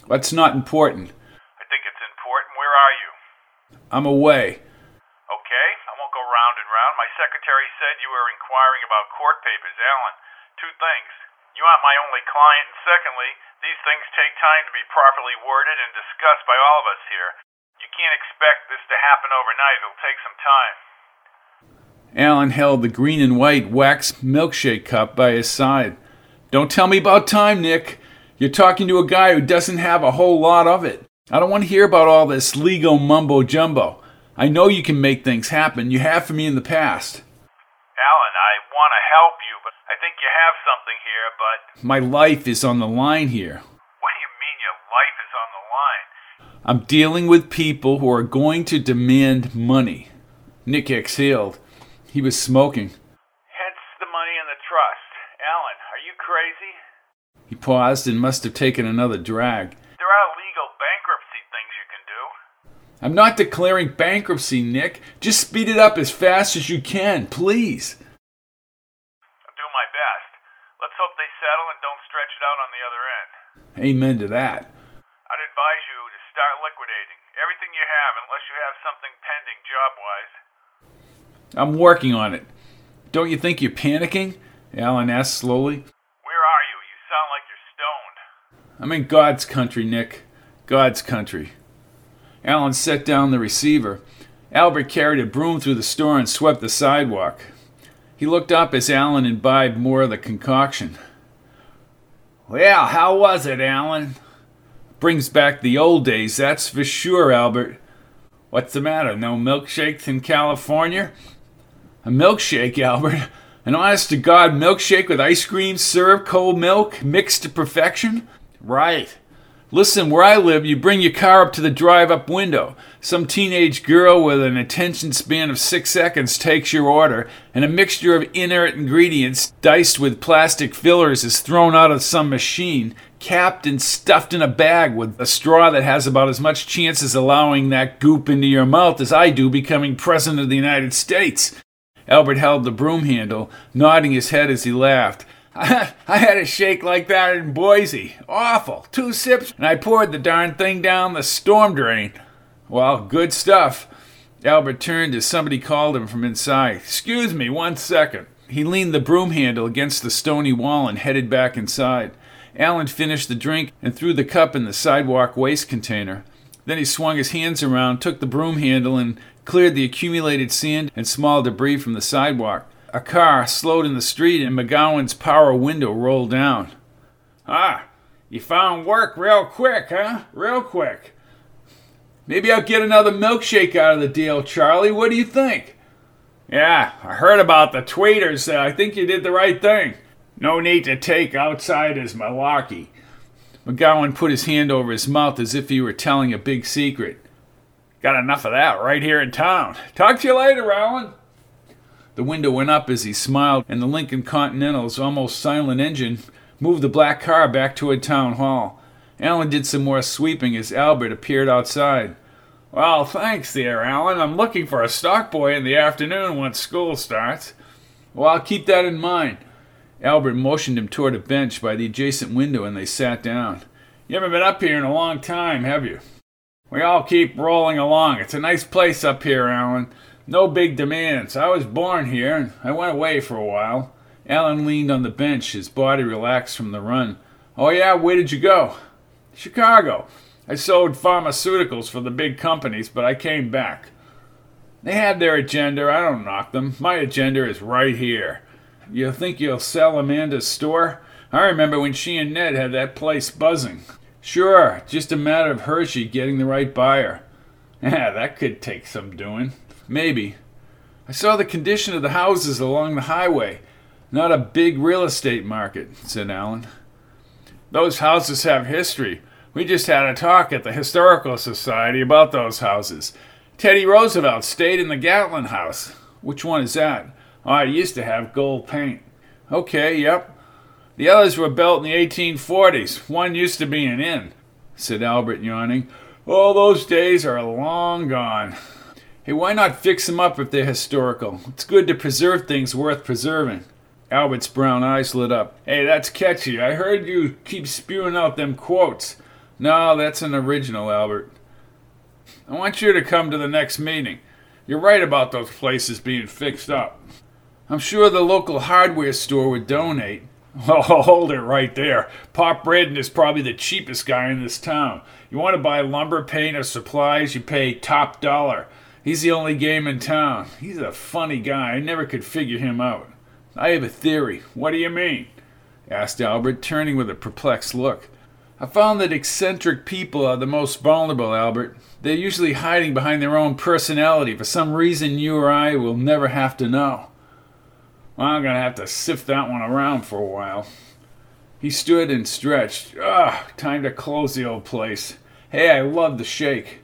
That's not important. I think it's important. Where are you? I'm away. Okay, I won't go round and round. My secretary said you were inquiring about court papers, Alan. Two things. You aren't my only client, and secondly, these things take time to be properly worded and discussed by all of us here. You can't expect this to happen overnight. It'll take some time. Alan held the green and white wax milkshake cup by his side. Don't tell me about time, Nick. You're talking to a guy who doesn't have a whole lot of it. I don't want to hear about all this legal mumbo jumbo. I know you can make things happen. You have for me in the past. Alan, I want to help you, I think you have something here, but. My life is on the line here. What do you mean your life is on the line? I'm dealing with people who are going to demand money. Nick exhaled. He was smoking. Hence the money in the trust. Alan, are you crazy? He paused and must have taken another drag. There are legal bankruptcy things you can do. I'm not declaring bankruptcy, Nick. Just speed it up as fast as you can, please. I'll do my best. Let's hope they settle and don't stretch it out on the other end. Amen to that. I'd advise you to start liquidating everything you have unless you have something pending job wise. I'm working on it. Don't you think you're panicking? Alan asked slowly. Where are you? You sound like you're stoned. I'm in God's country, Nick. God's country. Alan set down the receiver. Albert carried a broom through the store and swept the sidewalk. He looked up as Alan imbibed more of the concoction. Well, how was it, Alan? Brings back the old days, that's for sure, Albert. What's the matter? No milkshakes in California? A milkshake, Albert? An honest to God milkshake with ice cream, syrup, cold milk, mixed to perfection? Right. Listen, where I live, you bring your car up to the drive up window. Some teenage girl with an attention span of six seconds takes your order, and a mixture of inert ingredients diced with plastic fillers is thrown out of some machine, capped and stuffed in a bag with a straw that has about as much chance as allowing that goop into your mouth as I do becoming President of the United States. Albert held the broom handle, nodding his head as he laughed. *laughs* I, had a shake like that in Boise. Awful. Two sips, and I poured the darn thing down the storm drain. Well, good stuff. Albert turned as somebody called him from inside. Excuse me, one second. He leaned the broom handle against the stony wall and headed back inside. Alan finished the drink and threw the cup in the sidewalk waste container. Then he swung his hands around, took the broom handle, and cleared the accumulated sand and small debris from the sidewalk. A car slowed in the street and McGowan's power window rolled down. Ah, you found work real quick, huh? Real quick. Maybe I'll get another milkshake out of the deal, Charlie. What do you think? Yeah, I heard about the tweeters. Uh, I think you did the right thing. No need to take outsiders malarkey. McGowan put his hand over his mouth as if he were telling a big secret. Got enough of that right here in town. Talk to you later, Alan. The window went up as he smiled, and the Lincoln Continental's almost silent engine moved the black car back toward Town Hall. Alan did some more sweeping as Albert appeared outside. Well, thanks there, Alan. I'm looking for a stock boy in the afternoon once school starts. Well, I'll keep that in mind. Albert motioned him toward a bench by the adjacent window and they sat down. You haven't been up here in a long time, have you? We all keep rolling along. It's a nice place up here, Alan. No big demands. I was born here, and I went away for a while. Alan leaned on the bench, his body relaxed from the run. Oh, yeah, where did you go? Chicago. I sold pharmaceuticals for the big companies, but I came back. They had their agenda. I don't knock them. My agenda is right here. You think you'll sell Amanda's store? I remember when she and Ned had that place buzzing. Sure, just a matter of Hershey getting the right buyer. *laughs* Yeah, that could take some doing. Maybe. I saw the condition of the houses along the highway. Not a big real estate market, said Alan. Those houses have history. We just had a talk at the Historical Society about those houses. Teddy Roosevelt stayed in the Gatlin House. Which one is that? Oh, it used to have gold paint. Okay, yep. The others were built in the 1840s. One used to be an inn, said Albert, yawning. All those days are long gone. Hey, why not fix them up if they're historical? It's good to preserve things worth preserving. Albert's brown eyes lit up. Hey, that's catchy. I heard you keep spewing out them quotes. No, that's an original, Albert. I want you to come to the next meeting. You're right about those places being fixed up. I'm sure the local hardware store would donate. *laughs* Oh, hold it right there. Pop Braden is probably the cheapest guy in this town. You want to buy lumber, paint, or supplies, you pay top dollar. He's the only game in town. He's a funny guy. I never could figure him out. I have a theory. What do you mean? asked Albert, turning with a perplexed look. I found that eccentric people are the most vulnerable, Albert. They're usually hiding behind their own personality for some reason you or I will never have to know. Well, I'm going to have to sift that one around for a while. He stood and stretched. Ah, time to close the old place. Hey, I love the shake.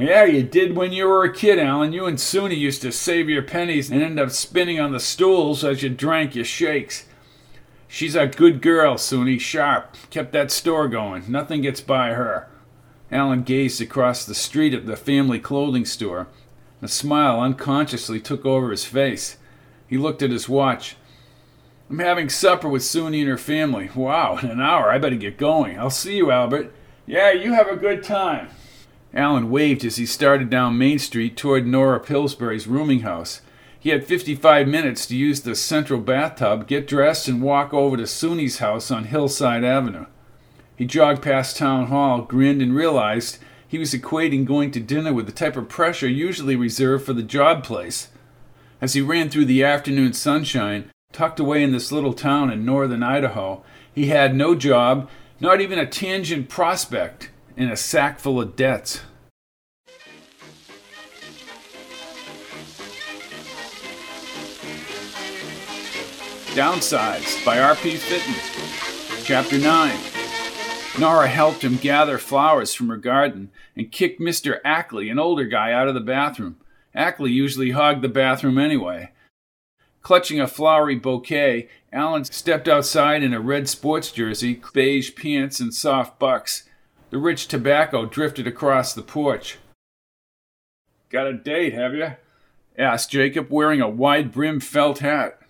Yeah, you did when you were a kid, Alan. You and Soonie used to save your pennies and end up spinning on the stools as you drank your shakes. She's a good girl, Soonie, sharp. Kept that store going. Nothing gets by her. Alan gazed across the street at the family clothing store. A smile unconsciously took over his face. He looked at his watch. I'm having supper with Soonie and her family. Wow, in an hour. I better get going. I'll see you, Albert. Yeah, you have a good time. Alan waved as he started down Main Street toward Nora Pillsbury's rooming house. He had 55 minutes to use the central bathtub, get dressed, and walk over to Soonie's house on Hillside Avenue. He jogged past Town Hall, grinned, and realized he was equating going to dinner with the type of pressure usually reserved for the job place. As he ran through the afternoon sunshine, tucked away in this little town in northern Idaho, he had no job, not even a tangent prospect, and a sack full of debts. Downsized by R.P. Fitton. Chapter 9. Nora helped him gather flowers from her garden and kicked Mr. Ackley, an older guy, out of the bathroom. Ackley usually hogged the bathroom anyway. Clutching a flowery bouquet, Alan stepped outside in a red sports jersey, beige pants, and soft bucks. The rich tobacco drifted across the porch. Got a date, have you? asked Jacob, wearing a wide brimmed felt hat.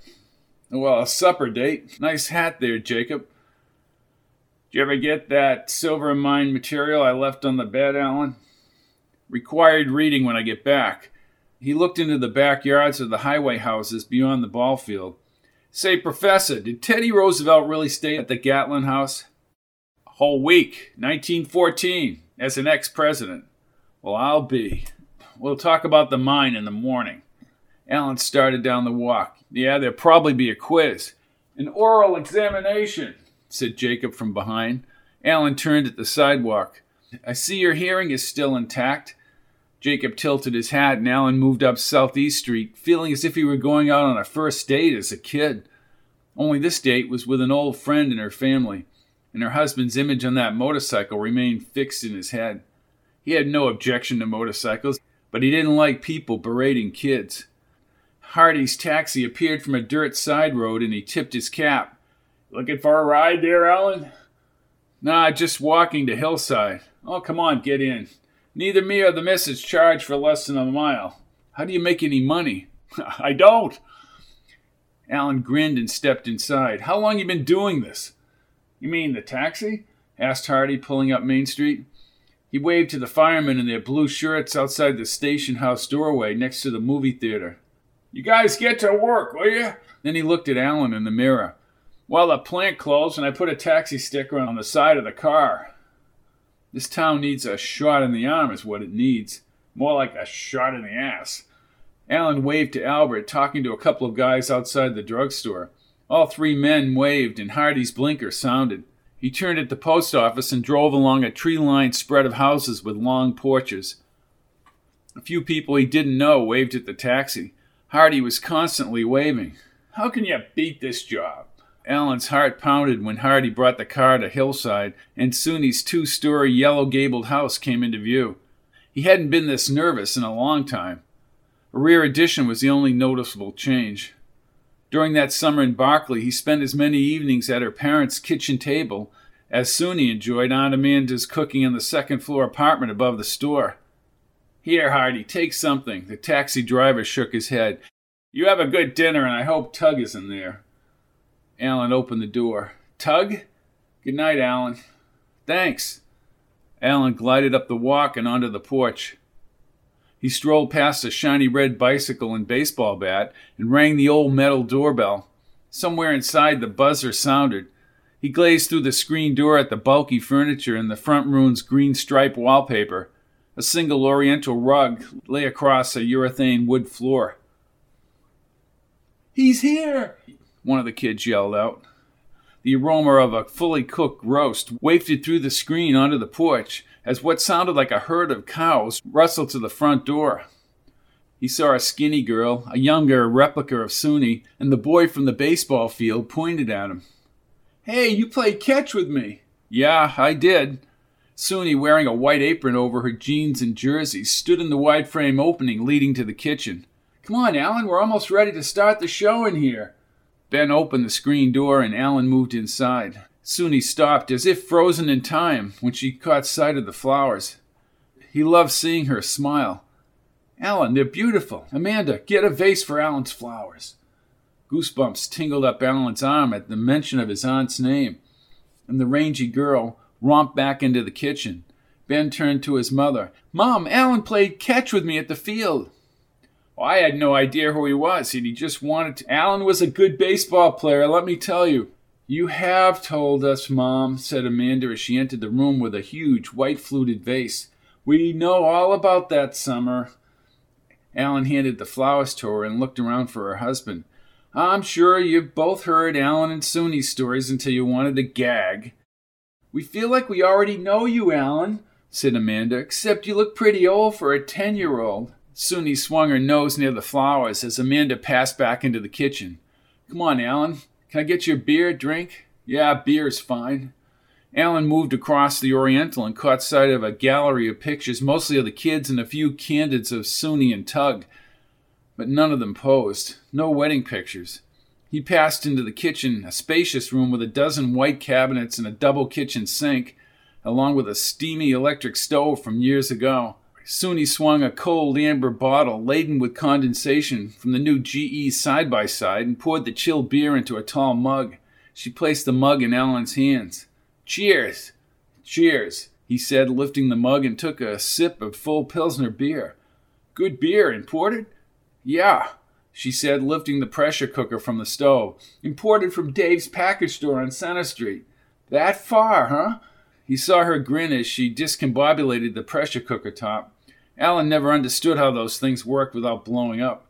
Well, a supper date. Nice hat there, Jacob. Did you ever get that silver mine material I left on the bed, Alan? Required reading when I get back. He looked into the backyards of the highway houses beyond the ball field. Say, Professor, did Teddy Roosevelt really stay at the Gatlin house? Whole week, 1914, as an ex president. Well, I'll be. We'll talk about the mine in the morning. Alan started down the walk. Yeah, there'll probably be a quiz. An oral examination, said Jacob from behind. Alan turned at the sidewalk. I see your hearing is still intact. Jacob tilted his hat and Alan moved up Southeast Street, feeling as if he were going out on a first date as a kid. Only this date was with an old friend and her family, and her husband's image on that motorcycle remained fixed in his head. He had no objection to motorcycles, but he didn't like people berating kids. Hardy's taxi appeared from a dirt side road and he tipped his cap. Looking for a ride there, Alan? Nah, just walking to Hillside. Oh, come on, get in. Neither me or the missus charge for less than a mile. How do you make any money? *laughs* I don't. Alan grinned and stepped inside. How long you been doing this? You mean the taxi? asked Hardy, pulling up Main Street. He waved to the firemen in their blue shirts outside the station house doorway next to the movie theater. You guys get to work, will you? Then he looked at Alan in the mirror. Well, the plant closed and I put a taxi sticker on the side of the car. This town needs a shot in the arm, is what it needs. More like a shot in the ass. Alan waved to Albert, talking to a couple of guys outside the drugstore. All three men waved, and Hardy's blinker sounded. He turned at the post office and drove along a tree lined spread of houses with long porches. A few people he didn't know waved at the taxi. Hardy was constantly waving. How can you beat this job? Alan's heart pounded when Hardy brought the car to Hillside and Soonie's two story yellow gabled house came into view. He hadn't been this nervous in a long time. A rear addition was the only noticeable change. During that summer in Barclay, he spent as many evenings at her parents' kitchen table as Soonie enjoyed Aunt Amanda's cooking in the second floor apartment above the store. Here, Hardy, take something. The taxi driver shook his head. You have a good dinner, and I hope Tug is in there. Alan opened the door. Tug? Good night, Alan. Thanks. Alan glided up the walk and onto the porch. He strolled past a shiny red bicycle and baseball bat and rang the old metal doorbell. Somewhere inside, the buzzer sounded. He glazed through the screen door at the bulky furniture and the front room's green striped wallpaper. A single oriental rug lay across a urethane wood floor. He's here! One of the kids yelled out. The aroma of a fully cooked roast wafted through the screen onto the porch as what sounded like a herd of cows rustled to the front door. He saw a skinny girl, a younger replica of Soonie, and the boy from the baseball field pointed at him. Hey, you played catch with me. Yeah, I did. Soonie, wearing a white apron over her jeans and jersey, stood in the wide frame opening leading to the kitchen. Come on, Alan, we're almost ready to start the show in here. Ben opened the screen door and Alan moved inside. Soonie stopped, as if frozen in time, when she caught sight of the flowers. He loved seeing her smile. Alan, they're beautiful. Amanda, get a vase for Alan's flowers. Goosebumps tingled up Alan's arm at the mention of his aunt's name, and the rangy girl romped back into the kitchen. Ben turned to his mother. Mom, Alan played catch with me at the field. Well, I had no idea who he was, and he just wanted to. Alan was a good baseball player, let me tell you. You have told us, Mom, said Amanda as she entered the room with a huge white fluted vase. We know all about that summer. Alan handed the flowers to her and looked around for her husband. I'm sure you've both heard Alan and Soonie's stories until you wanted to gag. We feel like we already know you, Alan, said Amanda, except you look pretty old for a ten year old. Soonie swung her nose near the flowers as Amanda passed back into the kitchen. Come on, Alan. Can I get you a beer, drink? Yeah, beer's fine. Alan moved across the Oriental and caught sight of a gallery of pictures, mostly of the kids and a few candids of Soonie and Tug but none of them posed. No wedding pictures. He passed into the kitchen, a spacious room with a dozen white cabinets and a double kitchen sink, along with a steamy electric stove from years ago. Soonie swung a cold amber bottle laden with condensation from the new GE side by side and poured the chilled beer into a tall mug. She placed the mug in Alan's hands. Cheers! Cheers, he said, lifting the mug and took a sip of full Pilsner beer. Good beer, imported? Yeah, she said, lifting the pressure cooker from the stove. Imported from Dave's package store on Center Street. That far, huh? He saw her grin as she discombobulated the pressure cooker top. Alan never understood how those things worked without blowing up.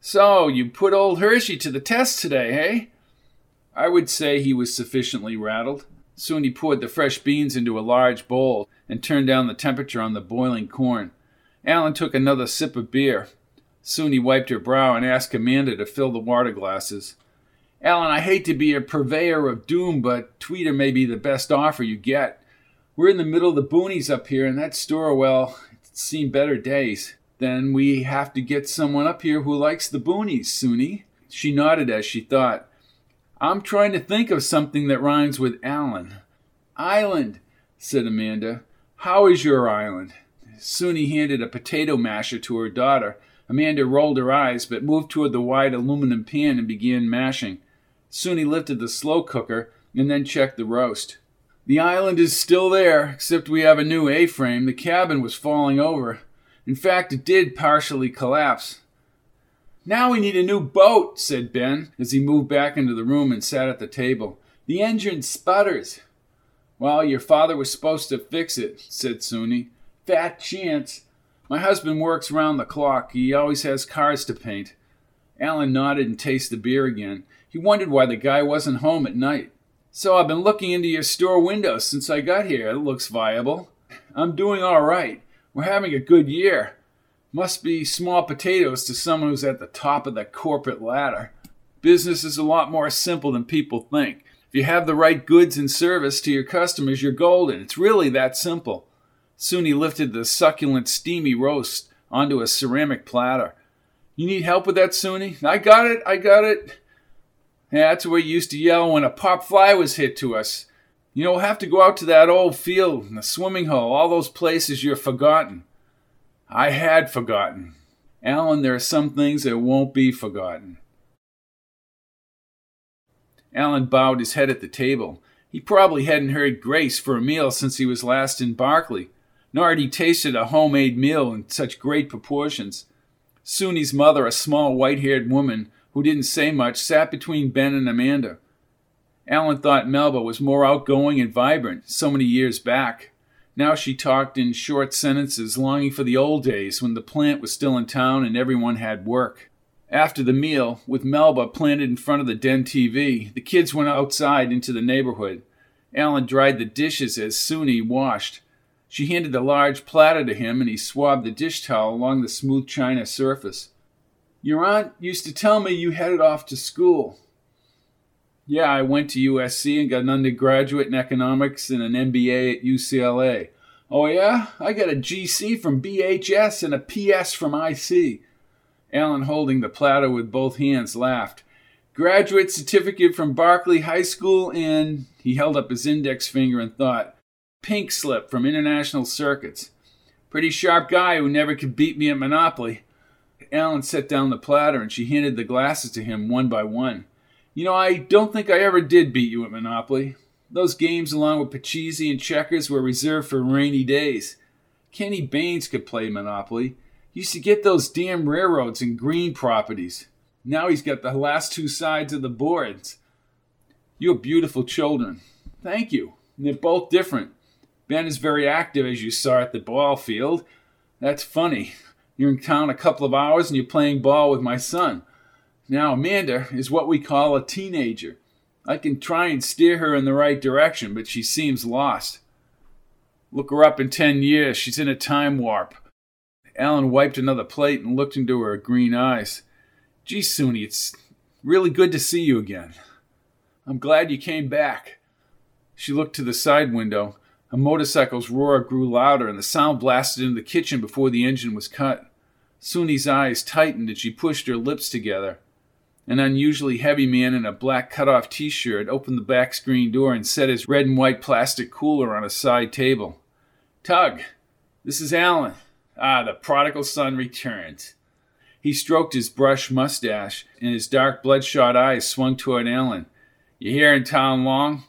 So, you put old Hershey to the test today, hey? I would say he was sufficiently rattled. Soonie poured the fresh beans into a large bowl and turned down the temperature on the boiling corn. Alan took another sip of beer. Soonie wiped her brow and asked Amanda to fill the water glasses. Alan, I hate to be a purveyor of doom, but Tweeter may be the best offer you get. We're in the middle of the boonies up here, and that store, well, seen better days. Then we have to get someone up here who likes the boonies, Soonie. She nodded as she thought. I'm trying to think of something that rhymes with Alan. Island, said Amanda. How is your island? Soonie handed a potato masher to her daughter Amanda rolled her eyes, but moved toward the wide aluminum pan and began mashing. He lifted the slow cooker and then checked the roast. The island is still there, except we have a new A frame. The cabin was falling over. In fact, it did partially collapse. Now we need a new boat, said Ben, as he moved back into the room and sat at the table. The engine sputters. Well, your father was supposed to fix it, said Soonie. Fat chance. My husband works round the clock. He always has cars to paint. Alan nodded and tasted the beer again. He wondered why the guy wasn't home at night. So I've been looking into your store windows since I got here. It looks viable. I'm doing all right. We're having a good year. Must be small potatoes to someone who's at the top of the corporate ladder. Business is a lot more simple than people think. If you have the right goods and service to your customers, you're golden. It's really that simple. Soonie lifted the succulent, steamy roast onto a ceramic platter. You need help with that, Soonie? I got it, I got it. Yeah, that's what you used to yell when a pop fly was hit to us. You know, we'll have to go out to that old field, and the swimming hole, all those places you've forgotten. I had forgotten. Alan, there are some things that won't be forgotten. Alan bowed his head at the table. He probably hadn't heard grace for a meal since he was last in Barclay nor had he tasted a homemade meal in such great proportions. Soonie's mother, a small white haired woman who didn't say much, sat between Ben and Amanda. Alan thought Melba was more outgoing and vibrant so many years back. Now she talked in short sentences, longing for the old days when the plant was still in town and everyone had work. After the meal, with Melba planted in front of the den TV, the kids went outside into the neighborhood. Alan dried the dishes as Soonie washed. She handed a large platter to him, and he swabbed the dish towel along the smooth china surface. Your aunt used to tell me you headed off to school. Yeah, I went to USC and got an undergraduate in economics and an MBA at UCLA. Oh, yeah? I got a GC from BHS and a PS from IC. Alan, holding the platter with both hands, laughed. Graduate certificate from Barclay High School, and he held up his index finger and thought, pink slip from international circuits. Pretty sharp guy who never could beat me at Monopoly. Alan set down the platter and she handed the glasses to him one by one. You know, I don't think I ever did beat you at Monopoly. Those games, along with Pachisi and checkers, were reserved for rainy days. Kenny Baines could play Monopoly. He used to get those damn railroads and green properties. Now he's got the last two sides of the boards. You have beautiful children. Thank you. And they're both different. Ben is very active, as you saw at the ball field. That's funny. *laughs* You're in town a couple of hours and you're playing ball with my son. Now, Amanda is what we call a teenager. I can try and steer her in the right direction, but she seems lost. Look her up in ten years. She's in a time warp. Alan wiped another plate and looked into her green eyes. Gee, Soonie, it's really good to see you again. I'm glad you came back. She looked to the side window. A motorcycle's roar grew louder, and the sound blasted into the kitchen before the engine was cut. Soonie's eyes tightened and she pushed her lips together. An unusually heavy man in a black cut-off t-shirt opened the back screen door and set his red and white plastic cooler on a side table. Tug, this is Alan. Ah, the prodigal son returns. He stroked his brush mustache, and his dark bloodshot eyes swung toward Alan. You here in town long?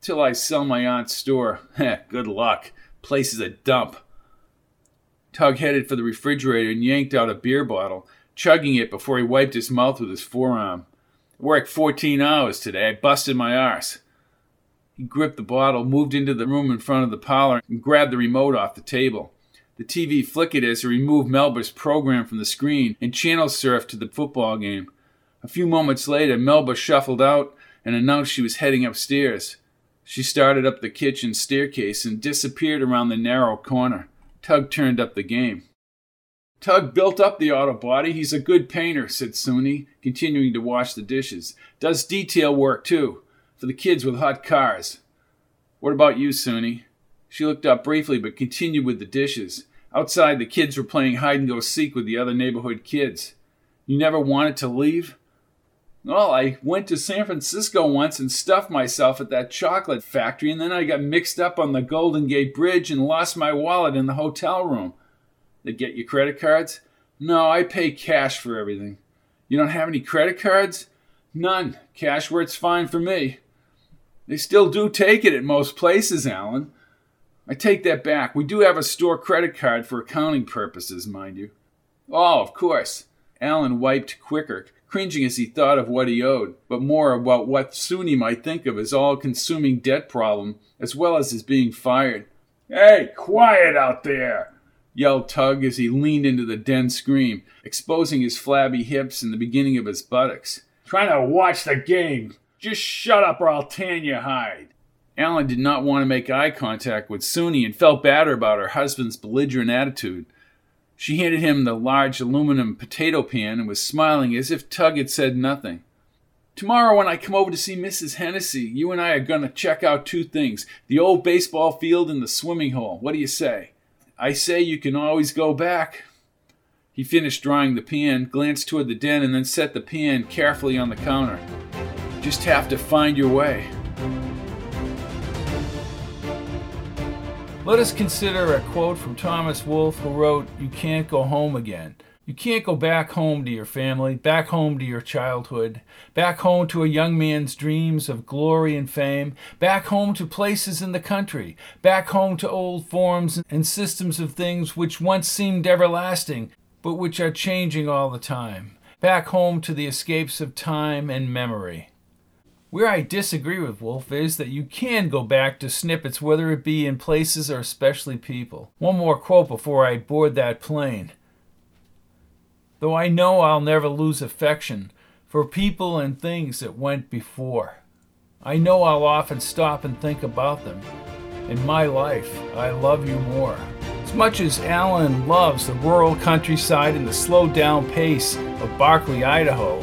Till I sell my aunt's store. *laughs* Good luck. Place is a dump. Tug headed for the refrigerator and yanked out a beer bottle, chugging it before he wiped his mouth with his forearm. Worked 14 hours today. I busted my arse. He gripped the bottle, moved into the room in front of the parlor, and grabbed the remote off the table. The TV flickered as he removed Melba's program from the screen and channel surfed to the football game. A few moments later, Melba shuffled out and announced she was heading upstairs. She started up the kitchen staircase and disappeared around the narrow corner. Tug turned up the game. Tug built up the auto body. He's a good painter, said Soonie, continuing to wash the dishes. Does detail work, too, for the kids with hot cars. What about you, Soonie? She looked up briefly but continued with the dishes. Outside, the kids were playing hide and go seek with the other neighborhood kids. You never wanted to leave? Well, I went to San Francisco once and stuffed myself at that chocolate factory, and then I got mixed up on the Golden Gate Bridge and lost my wallet in the hotel room. They get you credit cards? No, I pay cash for everything. You don't have any credit cards? None. Cash works fine for me. They still do take it at most places, Alan. I take that back. We do have a store credit card for accounting purposes, mind you. Oh, of course. Alan wiped quicker, cringing as he thought of what he owed, but more about what Soonie might think of his all consuming debt problem, as well as his being fired. Hey, quiet out there! yelled Tug as he leaned into the den screen, exposing his flabby hips and the beginning of his buttocks. Trying to watch the game! Just shut up or I'll tan your hide! Alan did not want to make eye contact with Soonie and felt better about her husband's belligerent attitude. She handed him the large aluminum potato pan and was smiling as if Tug had said nothing. Tomorrow, when I come over to see Mrs. Hennessy, you and I are going to check out two things the old baseball field and the swimming hole. What do you say? I say you can always go back. He finished drying the pan, glanced toward the den, and then set the pan carefully on the counter. Just have to find your way. Let us consider a quote from Thomas Wolfe, who wrote, You can't go home again. You can't go back home to your family, back home to your childhood, back home to a young man's dreams of glory and fame, back home to places in the country, back home to old forms and systems of things which once seemed everlasting, but which are changing all the time, back home to the escapes of time and memory. Where I disagree with Wolfe is that you can go back to snippets, whether it be in places or especially people. One more quote before I board that plane. Though I know I'll never lose affection for people and things that went before. I know I'll often stop and think about them. In my life, I love you more. As much as Alan loves the rural countryside and the slowed down pace of Barclay, Idaho,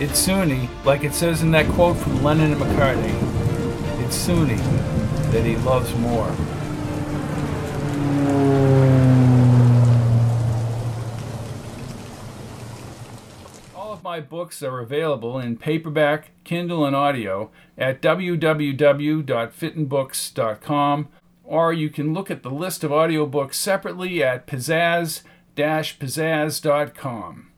it's Soonie, like it says in that quote from Lennon and McCartney, it's Soonie that he loves more. All of my books are available in paperback, Kindle, and audio at www.fittonbooks.com, or you can look at the list of audiobooks separately at pizzazz-pizzazz.com.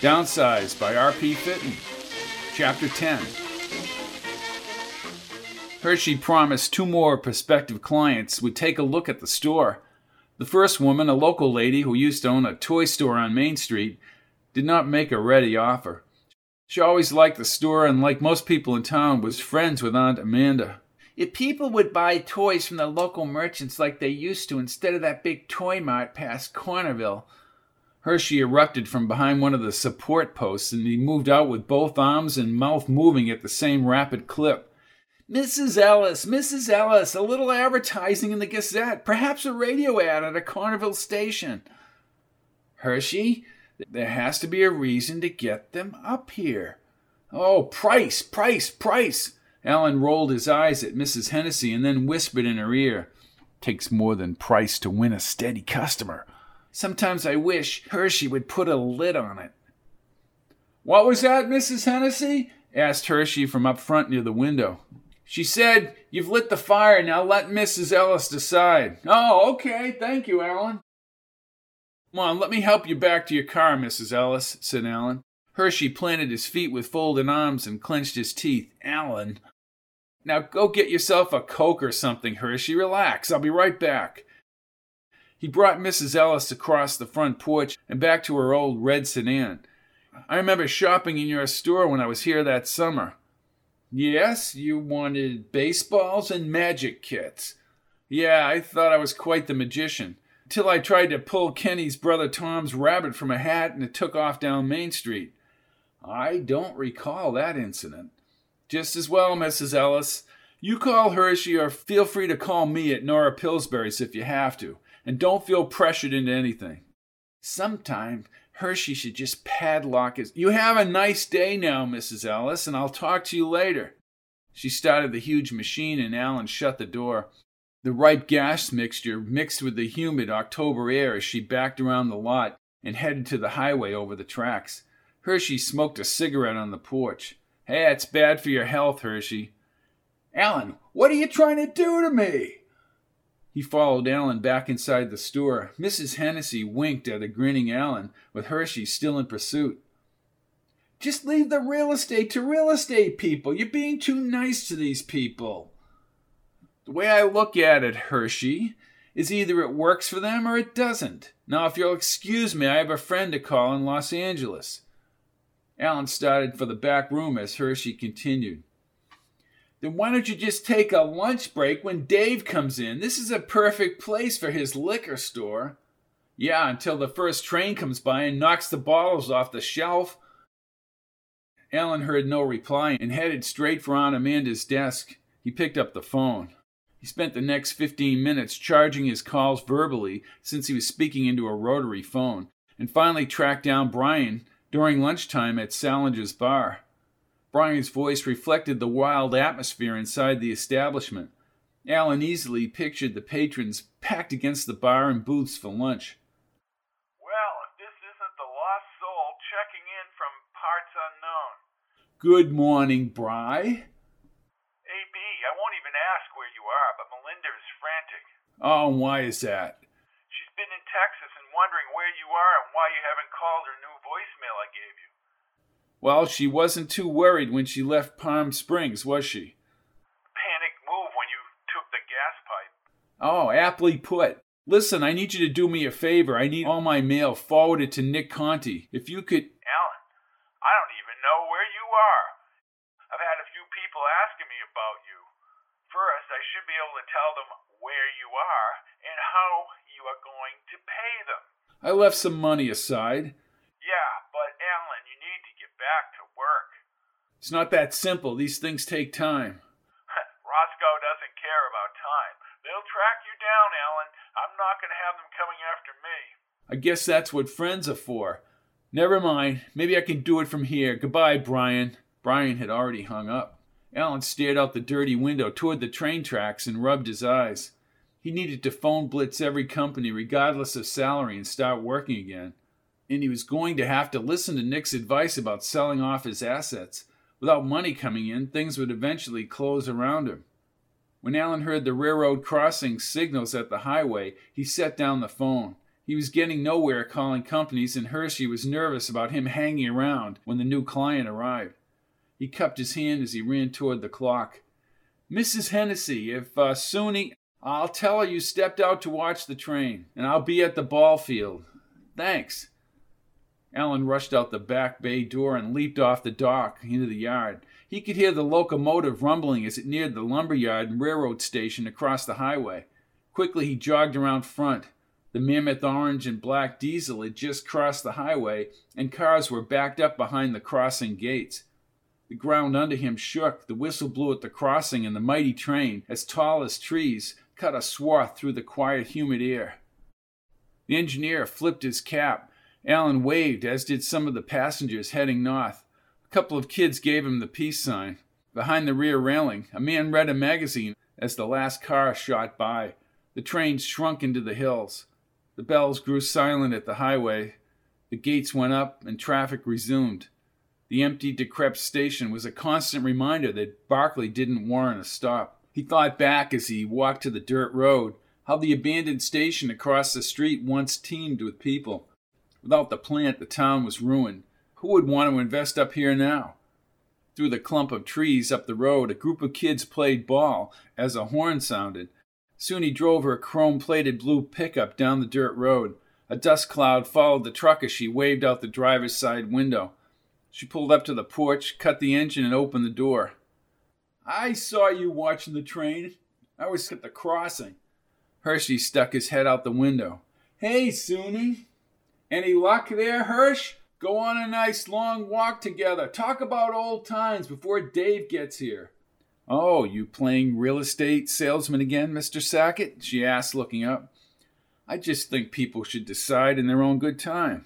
Downsized by R.P. Fitton. Chapter 10. Hershey promised two more prospective clients would take a look at the store. The first woman, a local lady who used to own a toy store on Main Street, did not make a ready offer. She always liked the store and, like most people in town, was friends with Aunt Amanda. If people would buy toys from the local merchants like they used to instead of that big toy mart past Cornerville. Hershey erupted from behind one of the support posts and he moved out with both arms and mouth moving at the same rapid clip. Mrs. Ellis, Mrs. Ellis, a little advertising in the Gazette, perhaps a radio ad at a Carnival station. Hershey, there has to be a reason to get them up here. Oh, price, price, price. Alan rolled his eyes at Mrs. Hennessy and then whispered in her ear. Takes more than price to win a steady customer. Sometimes I wish Hershey would put a lid on it. What was that, Mrs. Hennessy? asked Hershey from up front near the window. She said, You've lit the fire, now let Mrs. Ellis decide. Oh, okay, thank you, Alan. Come on, let me help you back to your car, Mrs. Ellis, said Alan. Hershey planted his feet with folded arms and clenched his teeth. Alan. Now go get yourself a Coke or something, Hershey. Relax, I'll be right back. He brought Mrs. Ellis across the front porch and back to her old red sedan. I remember shopping in your store when I was here that summer. Yes, you wanted baseballs and magic kits. Yeah, I thought I was quite the magician. Till I tried to pull Kenny's brother Tom's rabbit from a hat and it took off down Main Street. I don't recall that incident. Just as well, Mrs. Ellis. You call Hershey or feel free to call me at Nora Pillsbury's if you have to, and don't feel pressured into anything. Sometime Hershey should just padlock his. You have a nice day now, Mrs. Ellis, and I'll talk to you later. She started the huge machine, and Alan shut the door. The ripe gas mixture mixed with the humid October air as she backed around the lot and headed to the highway over the tracks. Hershey smoked a cigarette on the porch. Hey, it's bad for your health, Hershey. Alan, what are you trying to do to me? He followed Alan back inside the store. Mrs. Hennessy winked at a grinning Alan, with Hershey still in pursuit. Just leave the real estate to real estate people. You're being too nice to these people. The way I look at it, Hershey, is either it works for them or it doesn't. Now, if you'll excuse me, I have a friend to call in Los Angeles. Alan started for the back room as Hershey continued. Then why don't you just take a lunch break when Dave comes in? This is a perfect place for his liquor store. Yeah, until the first train comes by and knocks the bottles off the shelf. Alan heard no reply and headed straight for Aunt Amanda's desk. He picked up the phone. He spent the next 15 minutes charging his calls verbally since he was speaking into a rotary phone, and finally tracked down Brian during lunchtime at Salinger's bar. Brian's voice reflected the wild atmosphere inside the establishment. Alan easily pictured the patrons packed against the bar and booths for lunch. Well, if this isn't the lost soul checking in from parts unknown. Good morning, Bry. AB, I won't even ask where you are, but Melinda is frantic. Oh, and why is that? She's been in Texas and wondering where you are and why you haven't called her new voicemail I gave you. Well, she wasn't too worried when she left Palm Springs, was she? Panic move when you took the gas pipe. Oh, aptly put. Listen, I need you to do me a favor. I need all my mail forwarded to Nick Conti. If you could. Alan, I don't even know where you are. I've had a few people asking me about you. First, I should be able to tell them where you are and how you are going to pay them. I left some money aside. Yeah, but Alan, you need to get back to work. It's not that simple. These things take time. *laughs* Roscoe doesn't care about time. They'll track you down, Alan. I'm not going to have them coming after me. I guess that's what friends are for. Never mind. Maybe I can do it from here. Goodbye, Brian. Brian had already hung up. Alan stared out the dirty window toward the train tracks and rubbed his eyes. He needed to phone blitz every company, regardless of salary, and start working again. And he was going to have to listen to Nick's advice about selling off his assets. Without money coming in, things would eventually close around him. When Alan heard the railroad crossing signals at the highway, he set down the phone. He was getting nowhere calling companies, and Hershey was nervous about him hanging around when the new client arrived. He cupped his hand as he ran toward the clock. Mrs. Hennessy, if uh, Soonie, I'll tell her you stepped out to watch the train, and I'll be at the ball field. Thanks. Alan rushed out the back bay door and leaped off the dock into the yard. He could hear the locomotive rumbling as it neared the lumberyard and railroad station across the highway. Quickly he jogged around front. The mammoth orange and black diesel had just crossed the highway, and cars were backed up behind the crossing gates. The ground under him shook, the whistle blew at the crossing, and the mighty train, as tall as trees, cut a swath through the quiet, humid air. The engineer flipped his cap. Alan waved, as did some of the passengers heading north. A couple of kids gave him the peace sign. Behind the rear railing, a man read a magazine as the last car shot by. The train shrunk into the hills. The bells grew silent at the highway. The gates went up and traffic resumed. The empty, decrepit station was a constant reminder that Barclay didn't warrant a stop. He thought back as he walked to the dirt road, how the abandoned station across the street once teemed with people. Without the plant, the town was ruined. Who would want to invest up here now? Through the clump of trees up the road, a group of kids played ball as a horn sounded. Soonie drove her chrome plated blue pickup down the dirt road. A dust cloud followed the truck as she waved out the driver's side window. She pulled up to the porch, cut the engine, and opened the door. I saw you watching the train. I was at the crossing. Hershey stuck his head out the window. Hey, Soonie. Any luck there, Hirsch? Go on a nice long walk together. Talk about old times before Dave gets here. Oh, you playing real estate salesman again, Mr. Sackett? she asked, looking up. I just think people should decide in their own good time.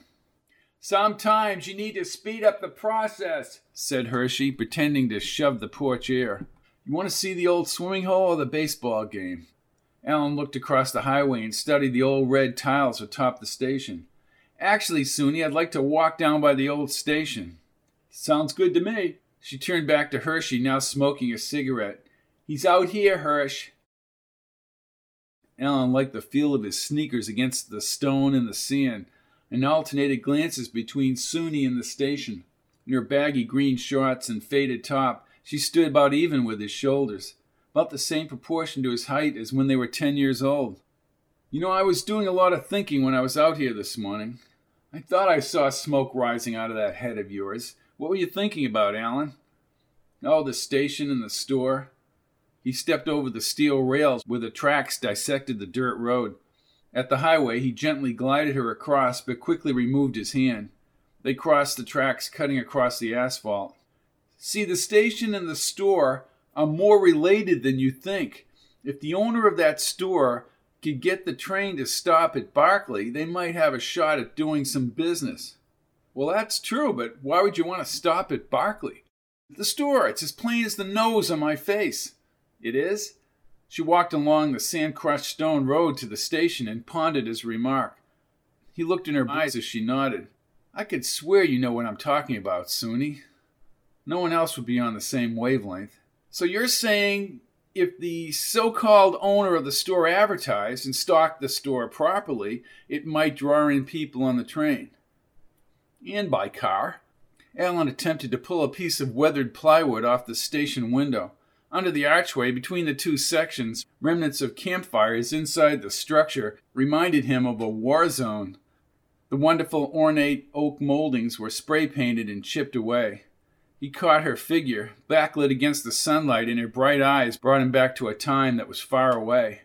Sometimes you need to speed up the process, said Hershey, pretending to shove the porch air. You want to see the old swimming hole or the baseball game? Alan looked across the highway and studied the old red tiles atop the station. Actually, Soonie, I'd like to walk down by the old station. Sounds good to me. She turned back to Hershey, now smoking a cigarette. He's out here, Hirsch. Alan liked the feel of his sneakers against the stone and the sand, and alternated glances between Soonie and the station. In her baggy green shorts and faded top, she stood about even with his shoulders, about the same proportion to his height as when they were ten years old. You know, I was doing a lot of thinking when I was out here this morning. I thought I saw smoke rising out of that head of yours. What were you thinking about, Alan? Oh, the station and the store. He stepped over the steel rails where the tracks dissected the dirt road. At the highway, he gently glided her across, but quickly removed his hand. They crossed the tracks, cutting across the asphalt. See, the station and the store are more related than you think. If the owner of that store could get the train to stop at Barclay, they might have a shot at doing some business. Well, that's true, but why would you want to stop at Barclay? The store, it's as plain as the nose on my face. It is? She walked along the sand crushed stone road to the station and pondered his remark. He looked in her eyes as she nodded. I could swear you know what I'm talking about, Soonie. No one else would be on the same wavelength. So you're saying if the so called owner of the store advertised and stocked the store properly, it might draw in people on the train. And by car. Alan attempted to pull a piece of weathered plywood off the station window. Under the archway, between the two sections, remnants of campfires inside the structure reminded him of a war zone. The wonderful ornate oak moldings were spray painted and chipped away. He caught her figure, backlit against the sunlight, and her bright eyes brought him back to a time that was far away.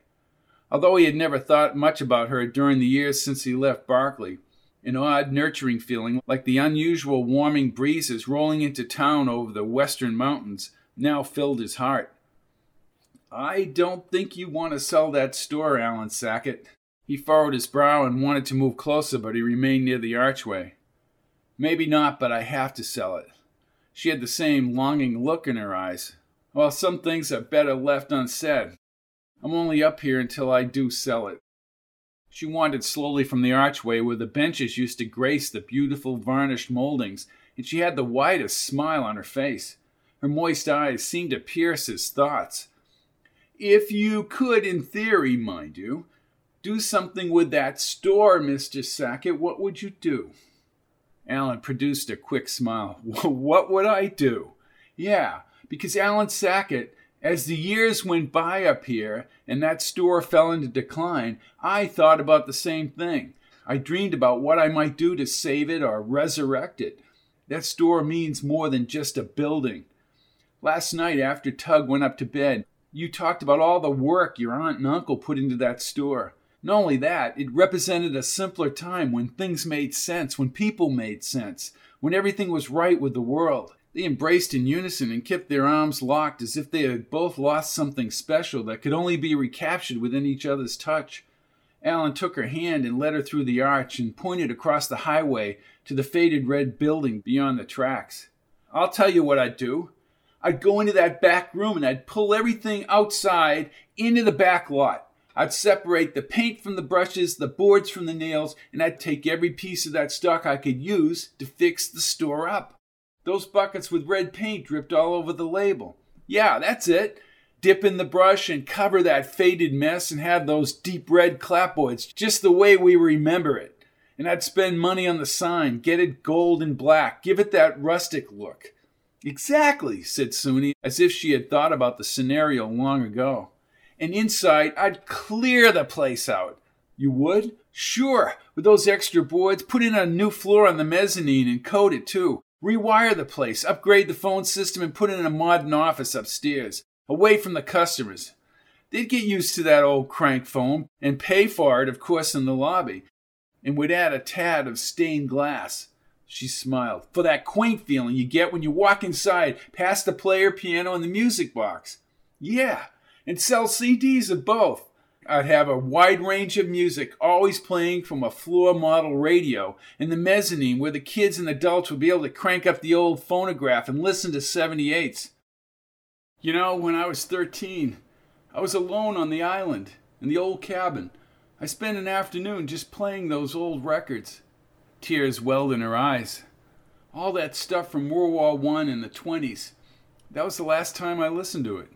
Although he had never thought much about her during the years since he left Barclay, an odd, nurturing feeling, like the unusual warming breezes rolling into town over the western mountains, now filled his heart. I don't think you want to sell that store, Alan Sackett. He furrowed his brow and wanted to move closer, but he remained near the archway. Maybe not, but I have to sell it. She had the same longing look in her eyes. Well, some things are better left unsaid. I'm only up here until I do sell it. She wandered slowly from the archway where the benches used to grace the beautiful varnished moldings, and she had the widest smile on her face. Her moist eyes seemed to pierce his thoughts. If you could, in theory, mind you, do something with that store, Mr. Sackett, what would you do? Alan produced a quick smile. *laughs* what would I do? Yeah, because Alan Sackett, as the years went by up here and that store fell into decline, I thought about the same thing. I dreamed about what I might do to save it or resurrect it. That store means more than just a building. Last night, after Tug went up to bed, you talked about all the work your aunt and uncle put into that store. Not only that, it represented a simpler time when things made sense, when people made sense, when everything was right with the world. They embraced in unison and kept their arms locked as if they had both lost something special that could only be recaptured within each other's touch. Alan took her hand and led her through the arch and pointed across the highway to the faded red building beyond the tracks. I'll tell you what I'd do. I'd go into that back room and I'd pull everything outside into the back lot. I'd separate the paint from the brushes, the boards from the nails, and I'd take every piece of that stock I could use to fix the store up. Those buckets with red paint dripped all over the label. Yeah, that's it. Dip in the brush and cover that faded mess and have those deep red clapboards just the way we remember it. And I'd spend money on the sign, get it gold and black, give it that rustic look. Exactly, said Soonie, as if she had thought about the scenario long ago and inside, I'd clear the place out. You would? Sure, with those extra boards, put in a new floor on the mezzanine and coat it too. Rewire the place, upgrade the phone system, and put in a modern office upstairs, away from the customers. They'd get used to that old crank phone and pay for it, of course, in the lobby, and would add a tad of stained glass. She smiled. For that quaint feeling you get when you walk inside, past the player, piano, and the music box. Yeah, and sell CDs of both. I'd have a wide range of music, always playing from a floor model radio in the mezzanine where the kids and adults would be able to crank up the old phonograph and listen to 78s. You know, when I was 13, I was alone on the island in the old cabin. I spent an afternoon just playing those old records. Tears welled in her eyes. All that stuff from World War One and the 20s. That was the last time I listened to it.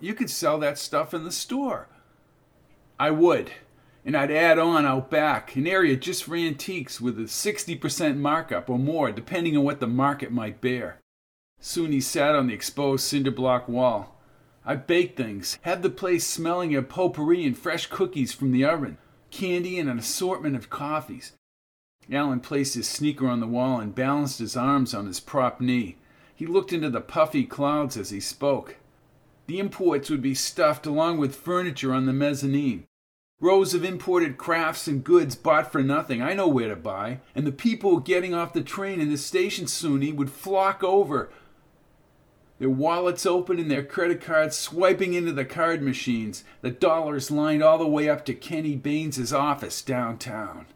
You could sell that stuff in the store. I would. And I'd add on out back an area just for antiques with a 60% markup or more, depending on what the market might bear. Soonie sat on the exposed cinder block wall. I baked things, had the place smelling of potpourri and fresh cookies from the oven, candy and an assortment of coffees. Alan placed his sneaker on the wall and balanced his arms on his prop knee. He looked into the puffy clouds as he spoke. The imports would be stuffed along with furniture on the mezzanine. Rows of imported crafts and goods bought for nothing. I know where to buy. And the people getting off the train in the station soon would flock over, their wallets open and their credit cards swiping into the card machines, the dollars lined all the way up to Kenny Baines's office downtown.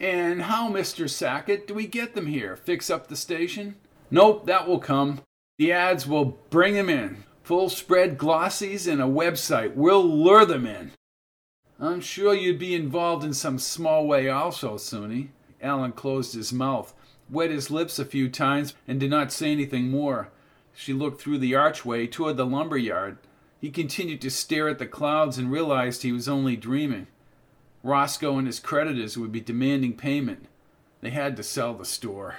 And how, Mr. Sackett, do we get them here? Fix up the station? Nope, that will come. The ads will bring them in full spread glossies, and a website. We'll lure them in. I'm sure you'd be involved in some small way also, Soonie. Alan closed his mouth, wet his lips a few times, and did not say anything more. She looked through the archway toward the lumber yard. He continued to stare at the clouds and realized he was only dreaming. Roscoe and his creditors would be demanding payment. They had to sell the store.